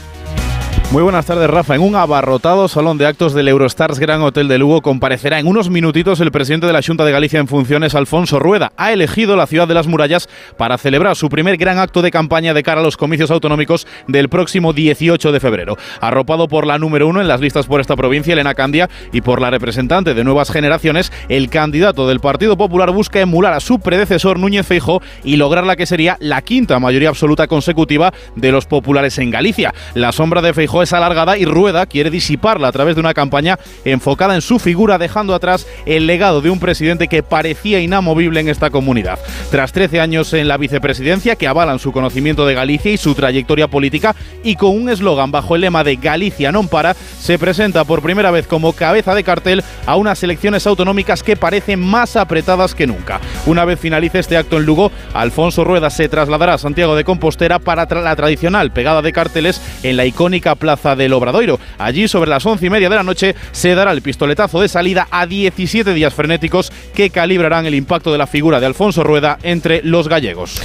Muy buenas tardes, Rafa. En un abarrotado salón de actos del Eurostars Gran Hotel de Lugo comparecerá en unos minutitos el presidente de la Junta de Galicia en funciones, Alfonso Rueda. Ha elegido la ciudad de las murallas para celebrar su primer gran acto de campaña de cara a los comicios autonómicos del próximo 18 de febrero. Arropado por la número uno en las listas por esta provincia, Elena Candia, y por la representante de Nuevas Generaciones, el candidato del Partido Popular busca emular a su predecesor Núñez Feijóo y lograr la que sería la quinta mayoría absoluta consecutiva de los populares en Galicia. La sombra de Feijóo es alargada y Rueda quiere disiparla a través de una campaña enfocada en su figura, dejando atrás el legado de un presidente que parecía inamovible en esta comunidad. Tras 13 años en la vicepresidencia que avalan su conocimiento de Galicia y su trayectoria política y con un eslogan bajo el lema de Galicia non para, se presenta por primera vez como cabeza de cartel a unas elecciones autonómicas que parecen más apretadas que nunca. Una vez finalice este acto en Lugo, Alfonso Rueda se trasladará a Santiago de Compostera para la tradicional pegada de carteles en la icónica Plaza del Obradoiro. Allí, sobre las once y media de la noche, se dará el pistoletazo de salida a 17 días frenéticos que calibrarán el impacto de la figura de Alfonso Rueda entre los gallegos.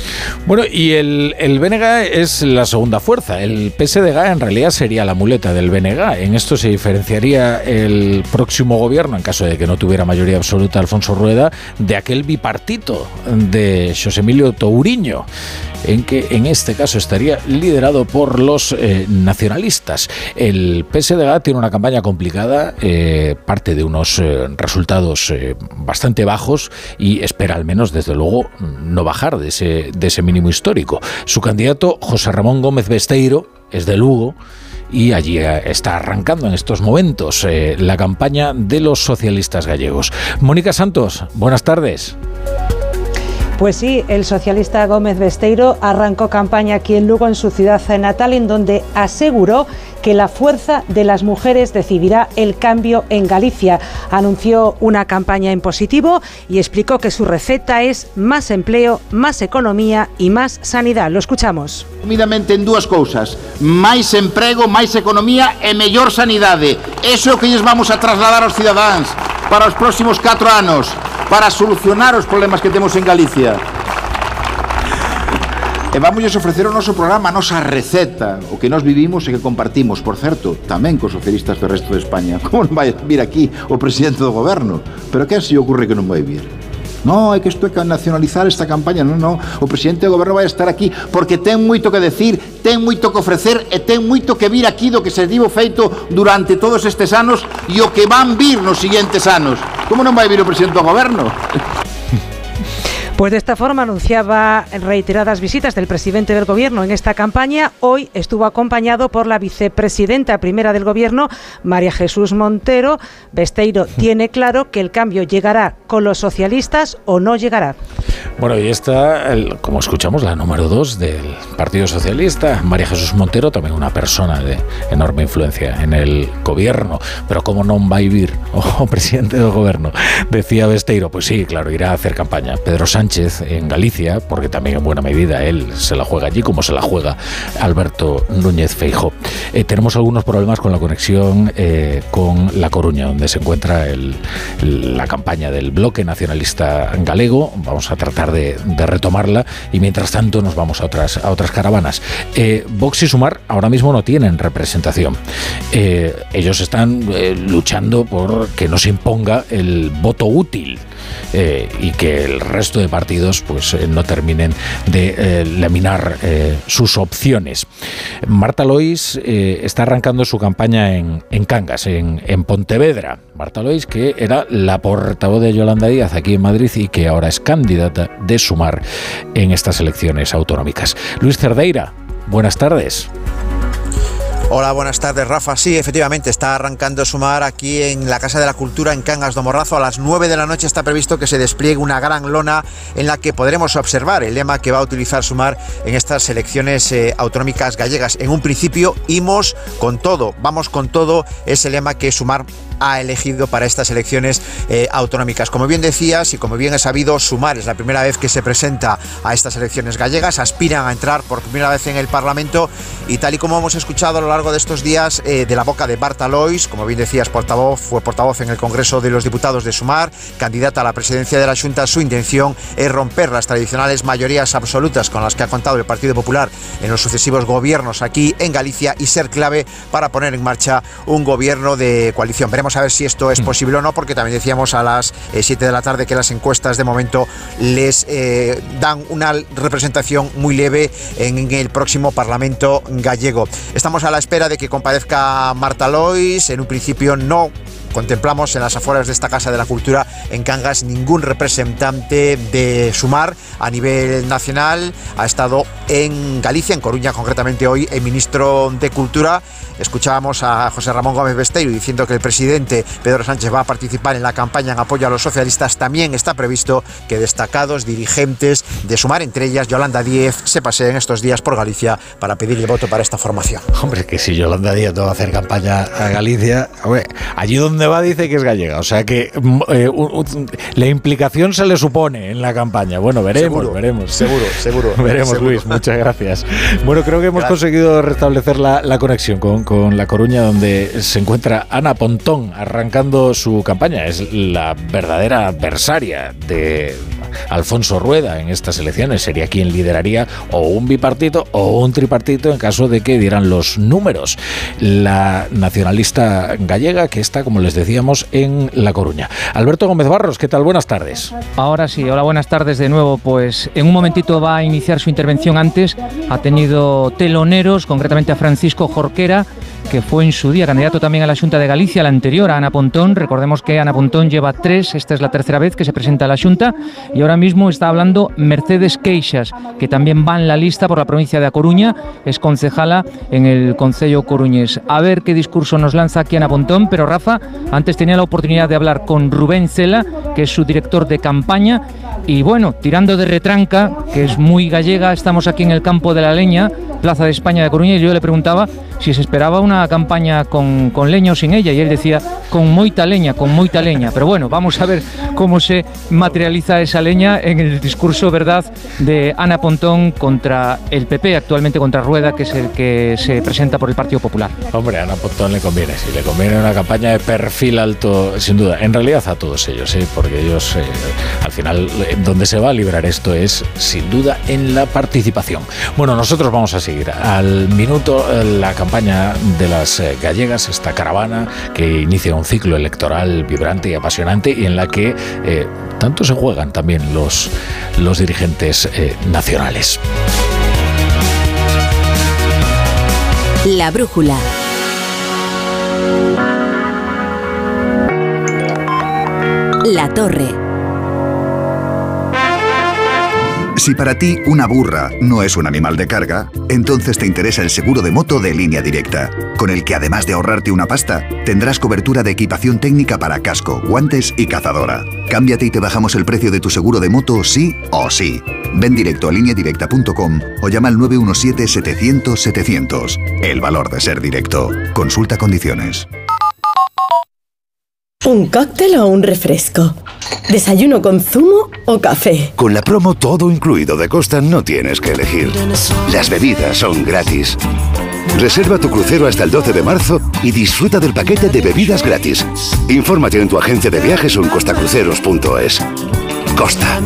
Bueno, y el, el es la segunda fuerza. El PSDG en realidad sería la muleta del BNG. En esto se diferenciaría el próximo gobierno, en caso de que no tuviera mayoría absoluta Alfonso Rueda, de aquel bipartito de José Emilio Touriño en que en este caso estaría liderado por los eh, nacionalistas. El PSDG tiene una campaña complicada, eh, parte de unos eh, resultados bastante bajos y espera al menos, desde luego, no bajar de ese, de ese mínimo histórico. Su candidato, José Ramón Gómez Besteiro, es de Lugo y allí está arrancando en estos momentos la campaña de los socialistas gallegos. Mónica Santos, buenas tardes. Pues sí, el socialista Gómez Besteiro arrancó campaña aquí en Lugo, en su ciudad natal, en donde aseguró que la fuerza de las mujeres decidirá el cambio en Galicia. Anunció una campaña en positivo y explicó que su receta es más empleo, más economía y más sanidad. Lo escuchamos. Resumidamente en dúas cousas Máis emprego, máis economía e mellor sanidade Eso é o que lles vamos a trasladar aos cidadáns para os próximos 4 anos para solucionar os problemas que temos en Galicia. María. E vamos ofrecer o noso programa, a nosa receta, o que nós vivimos e que compartimos, por certo, tamén cos socialistas do resto de España. Como non vai vir aquí o presidente do goberno? Pero que se ocorre que non vai vir? No, é que isto é que nacionalizar esta campaña Non, non, o presidente do goberno vai estar aquí Porque ten moito que decir, ten moito que ofrecer E ten moito que vir aquí do que se divo feito Durante todos estes anos E o que van vir nos siguientes anos Como non vai vir o presidente do goberno? Pues de esta forma anunciaba reiteradas visitas del presidente del Gobierno en esta campaña. Hoy estuvo acompañado por la vicepresidenta primera del Gobierno, María Jesús Montero. Besteiro tiene claro que el cambio llegará con los socialistas o no llegará. Bueno, y está, como escuchamos, la número dos del Partido Socialista, María Jesús Montero, también una persona de enorme influencia en el gobierno. Pero ¿cómo no va a vivir o presidente del gobierno? Decía Besteiro, pues sí, claro, irá a hacer campaña. Pedro Sánchez en Galicia, porque también en buena medida él se la juega allí, como se la juega Alberto Núñez Feijo. Eh, tenemos algunos problemas con la conexión eh, con La Coruña, donde se encuentra la campaña del bloque nacionalista galego. Vamos a tratar de, retomarla y mientras tanto nos vamos a otras, a otras caravanas. Eh, Vox y Sumar ahora mismo no tienen representación. Eh, ellos están eh, luchando por que no se imponga el voto útil. y que el resto de partidos pues no terminen de laminar sus opciones. Marta Lois está arrancando su campaña en, Cangas, en, en Pontevedra. Marta Lois, que era la portavoz de Yolanda Díaz aquí en Madrid y que ahora es candidata de sumar en estas elecciones autonómicas. Luis Cerdeira, buenas tardes. Hola, buenas tardes, Rafa. Sí, efectivamente, está arrancando Sumar aquí en la Casa de la Cultura en Cangas de Morrazo. A las 9 de la noche está previsto que se despliegue una gran lona en la que podremos observar el lema que va a utilizar Sumar en estas elecciones eh, autonómicas gallegas. En un principio, imos con todo, vamos con todo, es el lema que Sumar ha elegido para estas elecciones eh, autonómicas. Como bien decías y como bien he sabido, Sumar es la primera vez que se presenta a estas elecciones gallegas, aspiran a entrar por primera vez en el Parlamento y tal y como hemos escuchado a lo largo de estos días eh, de la boca de Barta Lois, como bien decías, portavoz, fue portavoz en el Congreso de los Diputados de Sumar, candidata a la presidencia de la Junta, su intención es romper las tradicionales mayorías absolutas con las que ha contado el Partido Popular en los sucesivos gobiernos aquí en Galicia y ser clave para poner en marcha un gobierno de coalición. Veremos a ver si esto es mm. posible o no, porque también decíamos a las 7 eh, de la tarde que las encuestas de momento les eh, dan una representación muy leve en el próximo Parlamento gallego. Estamos a la espera de que comparezca Marta Lois. En un principio no contemplamos en las afueras de esta Casa de la Cultura en Cangas ningún representante de Sumar a nivel nacional. Ha estado en Galicia, en Coruña concretamente hoy, el ministro de Cultura. Escuchábamos a José Ramón Gómez Besteiro diciendo que el presidente Pedro Sánchez va a participar en la campaña en apoyo a los socialistas. También está previsto que destacados dirigentes de Sumar, entre ellas Yolanda Díez, se paseen estos días por Galicia para pedir el voto para esta formación. Hombre, que si Yolanda Díez no va a hacer campaña a Galicia, allí donde va dice que es gallega, o sea que mm, eh, la implicación se le supone en la campaña. Bueno, veremos, veremos. Seguro, seguro. veremos, Luis, muchas gracias. Bueno, creo que hemos conseguido restablecer la, conexión con, con, La Coruña, donde se encuentra Ana Pontón arrancando su campaña. Es la verdadera adversaria de Alfonso Rueda en estas elecciones. Sería quien lideraría o un bipartito o un tripartito en caso de que dieran los números. La nacionalista gallega, que está, como les decíamos, en La Coruña. Alberto Gómez Barros, ¿qué tal? Buenas tardes. Ahora sí, hola, buenas tardes de nuevo. Pues en un momentito va a iniciar su intervención antes. Ha tenido teloneros, concretamente a Francisco Jorquera que fue en su día candidato también a la Junta de Galicia, la anterior a Ana Pontón. Recordemos que Ana Pontón lleva tres, esta es la tercera vez que se presenta a la Junta, y ahora mismo está hablando Mercedes Queixas, que también va en la lista por la provincia de A Coruña, es concejala en el Concello Coruñés. A ver qué discurso nos lanza aquí Ana Pontón, pero Rafa, antes tenía la oportunidad de hablar con Rubén Cela, que es su director de campaña, y bueno, tirando de retranca, que es muy gallega, estamos aquí en el campo de la leña, Plaza de España de Coruña, y yo le preguntaba si se esperaba una campaña con, leña o sin ella, y él decía con moita leña, con moita leña. Pero bueno, vamos a ver cómo se materializa esa leña en el discurso, ¿verdad?, de Ana Pontón contra el PP, actualmente contra Rueda, que es el que se presenta por el Partido Popular. Hombre, Ana Pontón le conviene, sí, le conviene una campaña de perfil alto, sin duda. En realidad a todos ellos, ¿eh? porque ellos, eh, al final, donde se va a librar esto es, sin duda, en la participación. Bueno, nosotros vamos a seguir al minuto eh, la campaña de las eh, gallegas, esta caravana que inicia un ciclo electoral vibrante y apasionante y en la que eh, tanto se juegan también los, los dirigentes nacionales. La brújula. La torre. Si para ti una burra no es un animal de carga, entonces te interesa el seguro de moto de línea directa, con el que además de ahorrarte una pasta, tendrás cobertura de equipación técnica para casco, guantes y cazadora. Cámbiate y te bajamos el precio de tu seguro de moto sí o sí. Ven directo a lineadirecta.com o llama al 917-700-700. El valor de ser directo. Consulta condiciones. ¿Un cóctel o un refresco? ¿Desayuno con zumo o café? Con la promo todo incluido de Costa no tienes que elegir. Las bebidas son gratis. Reserva tu crucero hasta el 12 de marzo y disfruta del paquete de bebidas gratis. Infórmate en tu agencia de viajes o en costacruceros.es. Costa.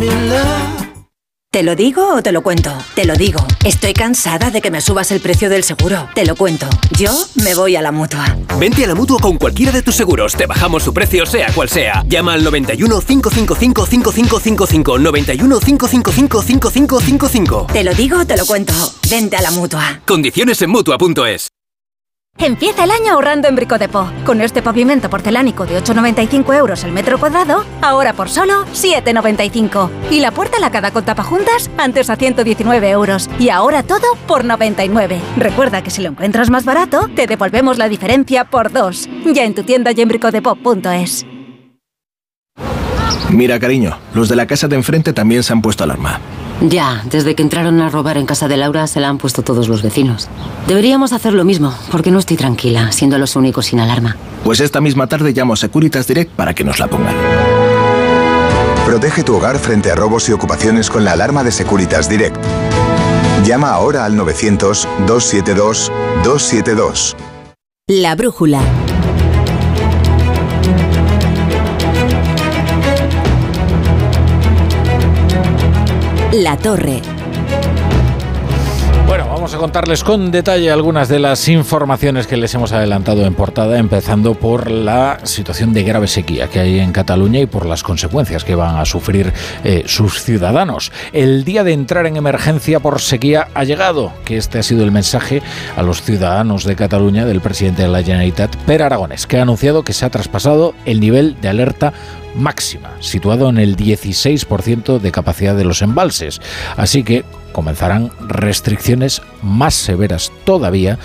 ¿Te lo digo o te lo cuento? Te lo digo. Estoy cansada de que me subas el precio del seguro. Te lo cuento. Yo me voy a la mutua. Vente a la mutua con cualquiera de tus seguros. Te bajamos su precio, sea cual sea. Llama al 91 555 5555. 91 555 5555. Te lo digo o te lo cuento. Vente a la mutua. Condiciones en mutua.es. Empieza el año ahorrando en Bricodepo. Con este pavimento porcelánico de 8,95 euros el metro cuadrado, ahora por solo 7,95. Y la puerta lacada con tapajuntas, antes a 119 euros. Y ahora todo por 99. Recuerda que si lo encuentras más barato, te devolvemos la diferencia por dos. Ya en tu tienda y en bricodepo.es. Mira, cariño, los de la casa de enfrente también se han puesto alarma. Ya, desde que entraron a robar en casa de Laura se la han puesto todos los vecinos. Deberíamos hacer lo mismo, porque no estoy tranquila, siendo los únicos sin alarma. Pues esta misma tarde llamo a Securitas Direct para que nos la pongan. Protege tu hogar frente a robos y ocupaciones con la alarma de Securitas Direct. Llama ahora al 900-272-272. La brújula. La torre. Vamos a contarles con detalle algunas de las informaciones que les hemos adelantado en portada, empezando por la situación de grave sequía que hay en Cataluña y por las consecuencias que van a sufrir eh, sus ciudadanos. El día de entrar en emergencia por sequía ha llegado, que este ha sido el mensaje a los ciudadanos de Cataluña del presidente de la Generalitat, Per Aragonés, que ha anunciado que se ha traspasado el nivel de alerta máxima, situado en el 16% de capacidad de los embalses. Así que comenzarán restricciones más severas todavía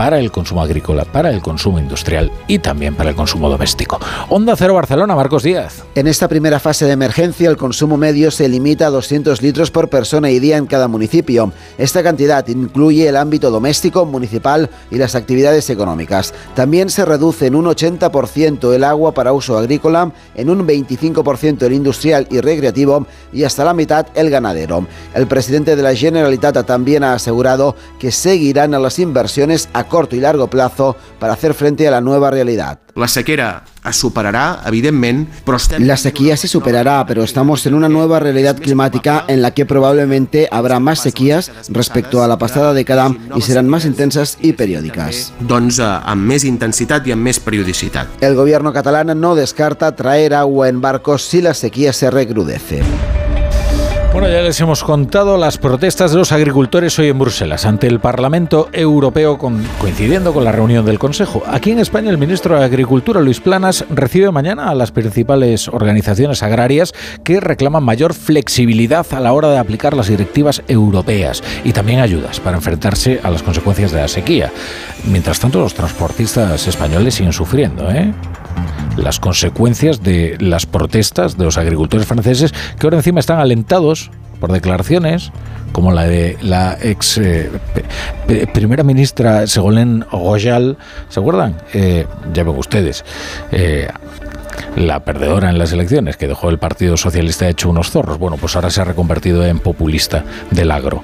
para el consumo agrícola, para el consumo industrial y también para el consumo doméstico. Onda Cero Barcelona, Marcos Díaz. En esta primera fase de emergencia, el consumo medio se limita a 200 litros por persona y día en cada municipio. Esta cantidad incluye el ámbito doméstico, municipal y las actividades económicas. También se reduce en un 80% el agua para uso agrícola, en un 25% el industrial y recreativo y hasta la mitad el ganadero. El presidente de la Generalitat también ha asegurado que seguirán a las inversiones a corto y largo plazo para hacer frente a la nueva realidad. La sequera es superarà, evidentment, però estem... La sequía se superará, pero estamos en una nueva realidad climática en la que probablemente habrá más sequías respecto a la pasada década y serán más intensas y periódicas. Doncs eh, amb més intensitat i amb més periodicitat. El gobierno catalán no descarta traer agua en barcos si la sequía se recrudece. Bueno, ya les hemos contado las protestas de los agricultores hoy en Bruselas ante el Parlamento Europeo coincidiendo con la reunión del Consejo. Aquí en España el ministro de Agricultura, Luis Planas, recibe mañana a las principales organizaciones agrarias que reclaman mayor flexibilidad a la hora de aplicar las directivas europeas y también ayudas para enfrentarse a las consecuencias de la sequía. Mientras tanto, los transportistas españoles siguen sufriendo, ¿eh? Las consecuencias de las protestas de los agricultores franceses que ahora encima están alentados por declaraciones como la de la ex eh, primera ministra Segolén Royal, ¿se acuerdan? Eh, ya ven ustedes. eh, la perdedora en las elecciones, que dejó el Partido Socialista hecho unos zorros. Bueno, pues ahora se ha reconvertido en populista del agro.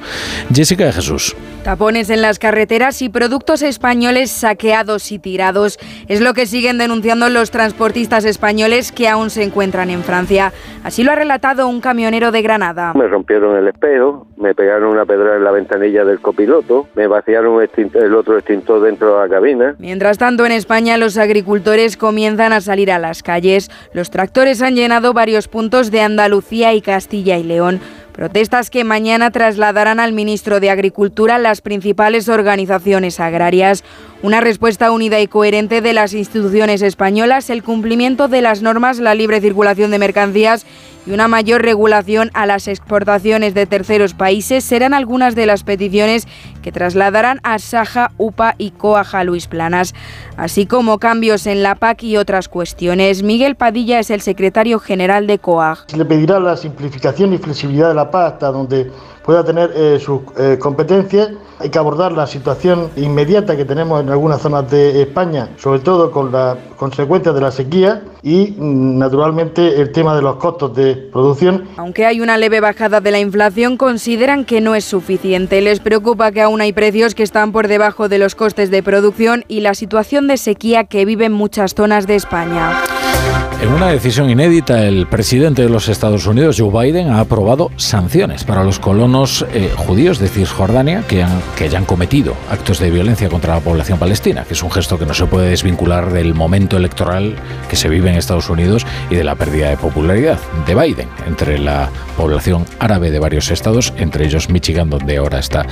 Jessica de Jesús. Tapones en las carreteras y productos españoles saqueados y tirados. Es lo que siguen denunciando los transportistas españoles que aún se encuentran en Francia. Así lo ha relatado un camionero de Granada. Me rompieron el espejo, me pegaron una pedra en la ventanilla del copiloto, me vaciaron el otro extintor dentro de la cabina. Mientras tanto, en España los agricultores comienzan a salir a las calles. Los tractores han llenado varios puntos de Andalucía y Castilla y León. Protestas que mañana trasladarán al ministro de Agricultura las principales organizaciones agrarias. Una respuesta unida y coherente de las instituciones españolas, el cumplimiento de las normas, la libre circulación de mercancías y una mayor regulación a las exportaciones de terceros países serán algunas de las peticiones que trasladarán a Saja, UPA y Coaja Luis Planas, así como cambios en la PAC y otras cuestiones. Miguel Padilla es el secretario general de COAG. Se le pedirá la simplificación y flexibilidad de la PAC hasta donde pueda tener eh, sus eh, competencias. Hay que abordar la situación inmediata que tenemos en algunas zonas de España, sobre todo con las consecuencias de la sequía y, mm, naturalmente, el tema de los costos de producción. Aunque hay una leve bajada de la inflación, consideran que no es suficiente. Les preocupa que aún hay precios que están por debajo de los costes de producción y la situación de sequía que viven muchas zonas de España. En una decisión inédita, el presidente de los Estados Unidos, Joe Biden, ha aprobado sanciones para los colonos eh, judíos de Cisjordania que, han, cometido actos de violencia contra la población palestina, que es un gesto que no se puede desvincular del momento electoral que se vive en Estados Unidos y de la pérdida de popularidad de Biden entre la población árabe de varios estados, entre ellos Michigan, donde ahora está,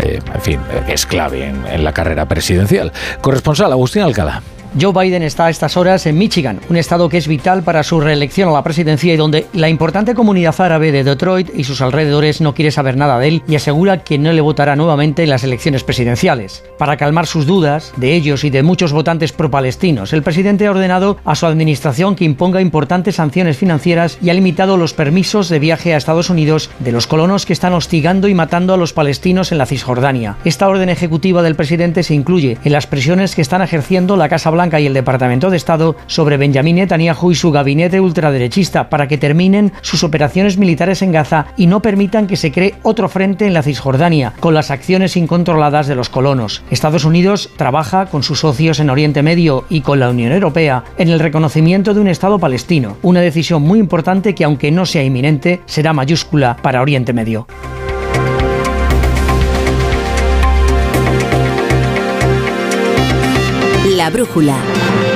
eh, en fin, es clave en la carrera presidencial. Corresponsal Agustín Alcalá. Joe Biden está a estas horas en Michigan, un estado que es vital para su reelección a la presidencia y donde la importante comunidad árabe de Detroit y sus alrededores no quiere saber nada de él y asegura que no le votará nuevamente en las elecciones presidenciales. Para calmar sus dudas, de ellos y de muchos votantes pro-palestinos, el presidente ha ordenado a su administración que imponga importantes sanciones financieras y ha limitado los permisos de viaje a Estados Unidos de los colonos que están hostigando y matando a los palestinos en la Cisjordania. Esta orden ejecutiva del presidente se incluye en las presiones que están ejerciendo la Casa Blanca y el Departamento de Estado sobre Benjamin Netanyahu y su gabinete ultraderechista para que terminen sus operaciones militares en Gaza y no permitan que se cree otro frente en la Cisjordania con las acciones incontroladas de los colonos. Estados Unidos trabaja con sus socios en Oriente Medio y con la Unión Europea en el reconocimiento de un Estado palestino, una decisión muy importante que aunque no sea inminente, será mayúscula para Oriente Medio. La brújula.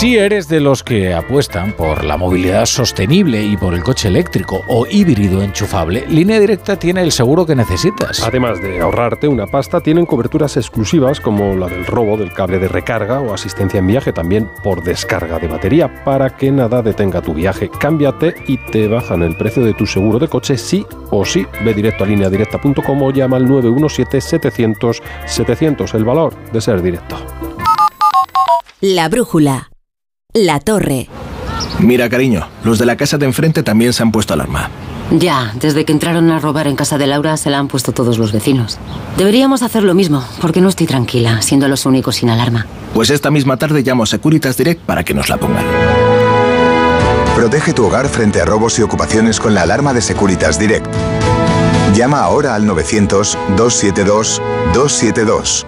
Si eres de los que apuestan por la movilidad sostenible y por el coche eléctrico o híbrido enchufable, Línea Directa tiene el seguro que necesitas. Además de ahorrarte una pasta, tienen coberturas exclusivas como la del robo del cable de recarga o asistencia en viaje también por descarga de batería para que nada detenga tu viaje. Cámbiate y te bajan el precio de tu seguro de coche sí o sí. Ve directo a lineadirecta.com o llama al 917-700-700. El valor de ser directo. La brújula. La torre. Mira, cariño, los de la casa de enfrente también se han puesto alarma. Ya, desde que entraron a robar en casa de Laura se la han puesto todos los vecinos. Deberíamos hacer lo mismo, porque no estoy tranquila, siendo los únicos sin alarma. Pues esta misma tarde llamo a Securitas Direct para que nos la pongan. Protege tu hogar frente a robos y ocupaciones con la alarma de Securitas Direct. Llama ahora al 900-272-272.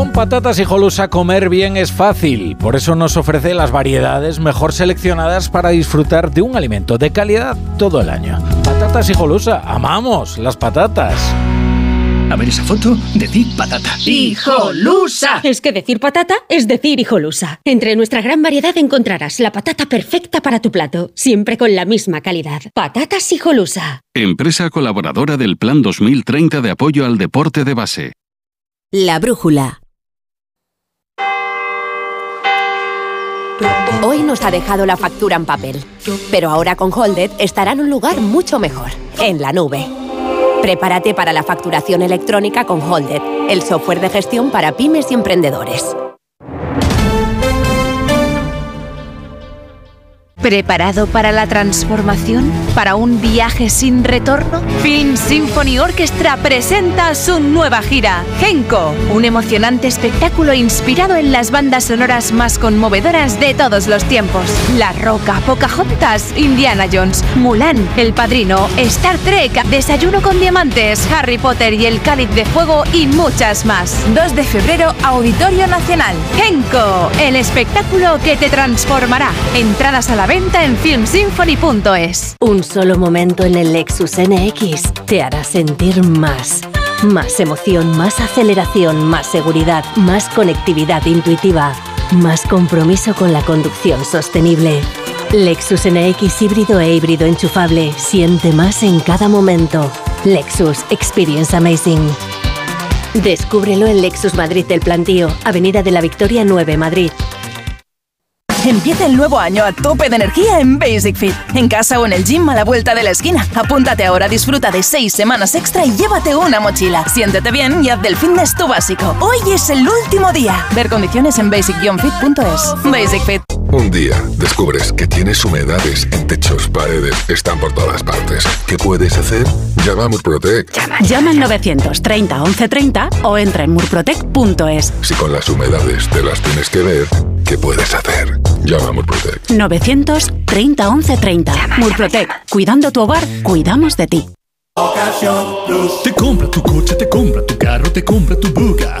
Con patatas y jolusa comer bien es fácil, por eso nos ofrece las variedades mejor seleccionadas para disfrutar de un alimento de calidad todo el año. Patatas y jolusa, amamos las patatas. A ver esa foto, decir patata. ¡Hijolusa! Es que decir patata es decir hijolusa. Entre nuestra gran variedad encontrarás la patata perfecta para tu plato, siempre con la misma calidad. Patatas hijolusa. Empresa colaboradora del Plan 2030 de apoyo al deporte de base. La brújula. Hoy nos ha dejado la factura en papel, pero ahora con Holded estará en un lugar mucho mejor, en la nube. Prepárate para la facturación electrónica con Holded, el software de gestión para pymes y emprendedores. ¿Preparado para la transformación? ¿Para un viaje sin retorno? Film Symphony Orchestra presenta su nueva gira, Genko, un emocionante espectáculo inspirado en las bandas sonoras más conmovedoras de todos los tiempos. La Roca, Pocahontas, Indiana Jones, Mulan, El Padrino, Star Trek, Desayuno con Diamantes, Harry Potter y El Cáliz de Fuego y muchas más. 2 de febrero, Auditorio Nacional. Genko, el espectáculo que te transformará. Entradas a la venta en filmsymphony.es. Un solo momento en el Lexus NX te hará sentir más. Más emoción, más aceleración, más seguridad, más conectividad intuitiva, más compromiso con la conducción sostenible. Lexus NX híbrido e híbrido enchufable. Siente más en cada momento. Lexus Experience Amazing. Descúbrelo en Lexus Madrid del Plantío, Avenida de la Victoria 9, Madrid. Empieza el nuevo año a tope de energía en Basic Fit. En casa o en el gym a la vuelta de la esquina. Apúntate ahora, disfruta de seis semanas extra y llévate una mochila. Siéntete bien y haz del fitness tu básico. Hoy es el último día. Ver condiciones en basic-fit.es. Basic Fit. Un día descubres que tienes humedades en techos, paredes, están por todas partes. ¿Qué puedes hacer? Llama a Murprotec. Llama al 930 1130 o entra en murprotec.es. Si con las humedades te las tienes que ver, ¿qué puedes hacer? Llama a Murprotec. 930 1130. Murprotec. Cuidando tu hogar, cuidamos de ti. Te compra tu coche, te compra tu carro, te compra tu buga.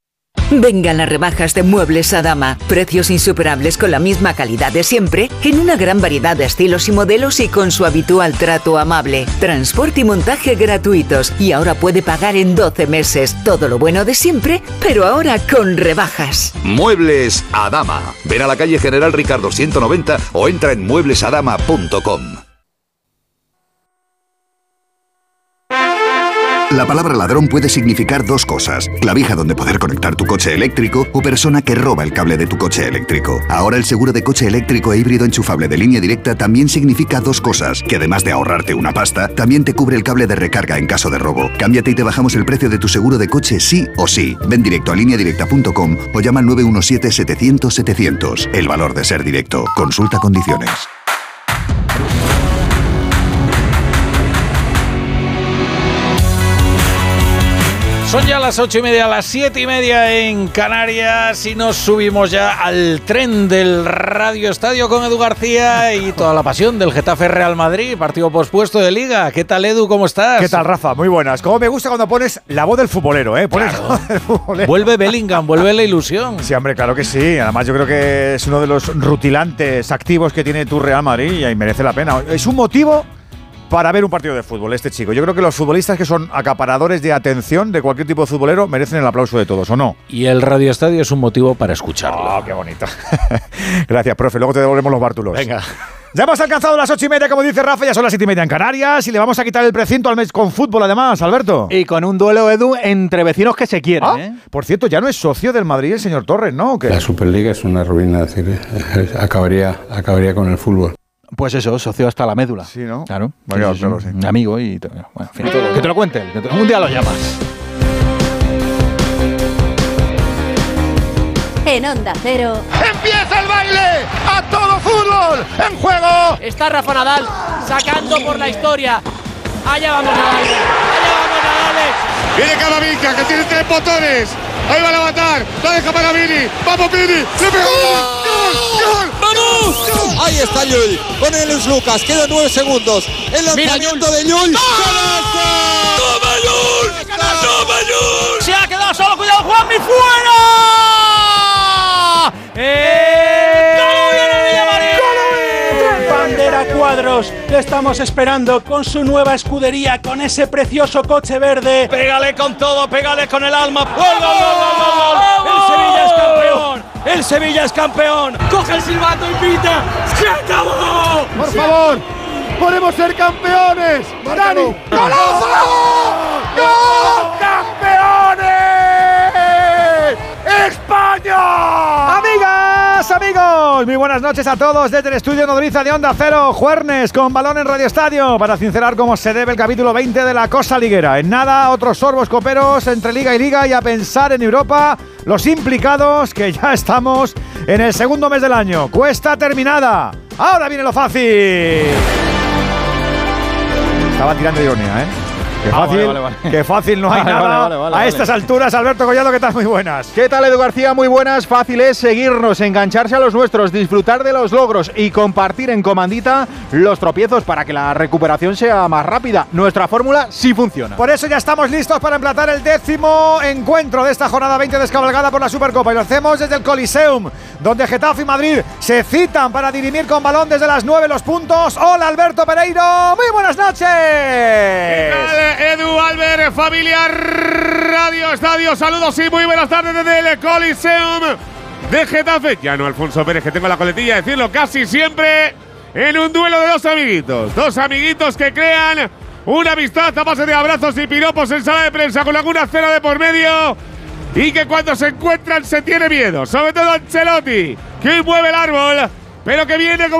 Vengan las rebajas de Muebles a Dama. Precios insuperables con la misma calidad de siempre, en una gran variedad de estilos y modelos y con su habitual trato amable. Transporte y montaje gratuitos. Y ahora puede pagar en 12 meses. Todo lo bueno de siempre, pero ahora con rebajas. Muebles a Dama. Ven a la calle General Ricardo 190 o entra en mueblesadama.com. La palabra ladrón puede significar dos cosas. Clavija donde poder conectar tu coche eléctrico o persona que roba el cable de tu coche eléctrico. Ahora el seguro de coche eléctrico e híbrido enchufable de línea directa también significa dos cosas. Que además de ahorrarte una pasta, también te cubre el cable de recarga en caso de robo. Cámbiate y te bajamos el precio de tu seguro de coche sí o sí. Ven directo a lineadirecta.com o llama al 917-700-700. El valor de ser directo. Consulta condiciones. Son ya las ocho y media, las siete y media en Canarias y nos subimos ya al tren del Radio Estadio con Edu García y toda la pasión del Getafe Real Madrid, partido pospuesto de Liga. ¿Qué tal Edu? ¿Cómo estás? ¿Qué tal Rafa? Muy buenas. Como me gusta cuando pones la voz del futbolero, ¿eh? Pones Claro. la voz del futbolero. Vuelve Bellingham, vuelve la ilusión. Sí, hombre, claro que sí. Además, yo creo que es uno de los rutilantes activos que tiene tu Real Madrid y merece la pena. Es un motivo para ver un partido de fútbol, este chico. Yo creo que los futbolistas que son acaparadores de atención de cualquier tipo de futbolero merecen el aplauso de todos, ¿o no? Y el Radio Estadio es un motivo para escucharlo. ¡Oh, qué bonito! Gracias, profe. Luego te devolvemos los bártulos. Venga. Ya hemos alcanzado las ocho y media, como dice Rafa, ya son las siete y media en Canarias y le vamos a quitar el precinto al mes con fútbol, además, Alberto. Y con un duelo, Edu, entre vecinos que se quieren, Ah, ¿eh? Por cierto, ya no es socio del Madrid el señor Torres, ¿no? La Superliga es una ruina, es decir, acabaría, acabaría con el fútbol. Pues eso, socio hasta la médula. Sí, ¿no? Claro. Vaya, Sí, sí, claro, sí. sí. Un amigo y... te- Bueno, en fin, que te lo cuente Un día lo llamas. En Onda Cero. ¡Empieza el baile! ¡A todo fútbol! ¡En juego! Está Rafa Nadal sacando por la historia. Allá vamos Nadal. Allá vamos Nadal. Viene Camavinga, que tiene tres botones. Ahí va a levantar. La deja para Vini. ¡Vamos, Vini! ¡Le pega! ¡Vamos! Ahí está Llull con el Luis Lucas. Quedan nueve segundos. El Mira, lanzamiento Llull. de Llull. ¡Toma Llull! ¡Toma Llull! Se ha quedado solo. Cuidado, Juanmi. ¡Fuera! ¡Eh! Le estamos esperando con su nueva escudería, con ese precioso coche verde. Pégale con todo, pégale con el alma. ¡Gol, gol, gol, gol, gol! El Sevilla es campeón. El Sevilla es campeón. Coge el silbato y pita. ¡Se acabó! Por favor, podemos ser campeones. Dani, ¡Golazo! ¡Gol! ¡Campeones! ¡España! Amigos, muy buenas noches a todos desde el estudio nodriza de Onda Cero, Juernes, con balón en Radio Estadio, para sincerar como se debe el capítulo 20 de la Cosa Liguera. En nada, otros sorbos coperos entre Liga y Liga y a pensar en Europa, los implicados, que ya estamos en el segundo mes del año. Cuesta terminada. Ahora viene lo fácil. Estaba tirando ironía, ¿eh? Qué Ah, fácil, vale, vale, vale. qué fácil no hay Vale, nada vale, vale, vale, a vale. estas alturas. Alberto Collado, ¿qué tal? Muy buenas. ¿Qué tal, Edu García? Muy buenas. Fácil es seguirnos, engancharse a los nuestros, disfrutar de los logros y compartir en comandita los tropiezos para que la recuperación sea más rápida. Nuestra fórmula sí funciona. Por eso ya estamos listos para emplatar el décimo encuentro de esta jornada 20 descabalgada por la Supercopa y lo hacemos desde el Coliseum, donde Getafe y Madrid se citan para dirimir con balón desde las 9 los puntos. Hola Alberto Pereiro, muy buenas noches. Edu Albert, familia Radio Estadio, saludos y muy buenas tardes desde el Coliseum de Getafe. Ya no Alfonso Pérez, que tengo la coletilla de decirlo casi siempre en un duelo de dos amiguitos. Dos amiguitos que crean una amistad a base de abrazos y piropos en sala de prensa con alguna cena de por medio. Y que cuando se encuentran se tiene miedo, sobre todo Ancelotti, que hoy mueve el árbol, pero que viene como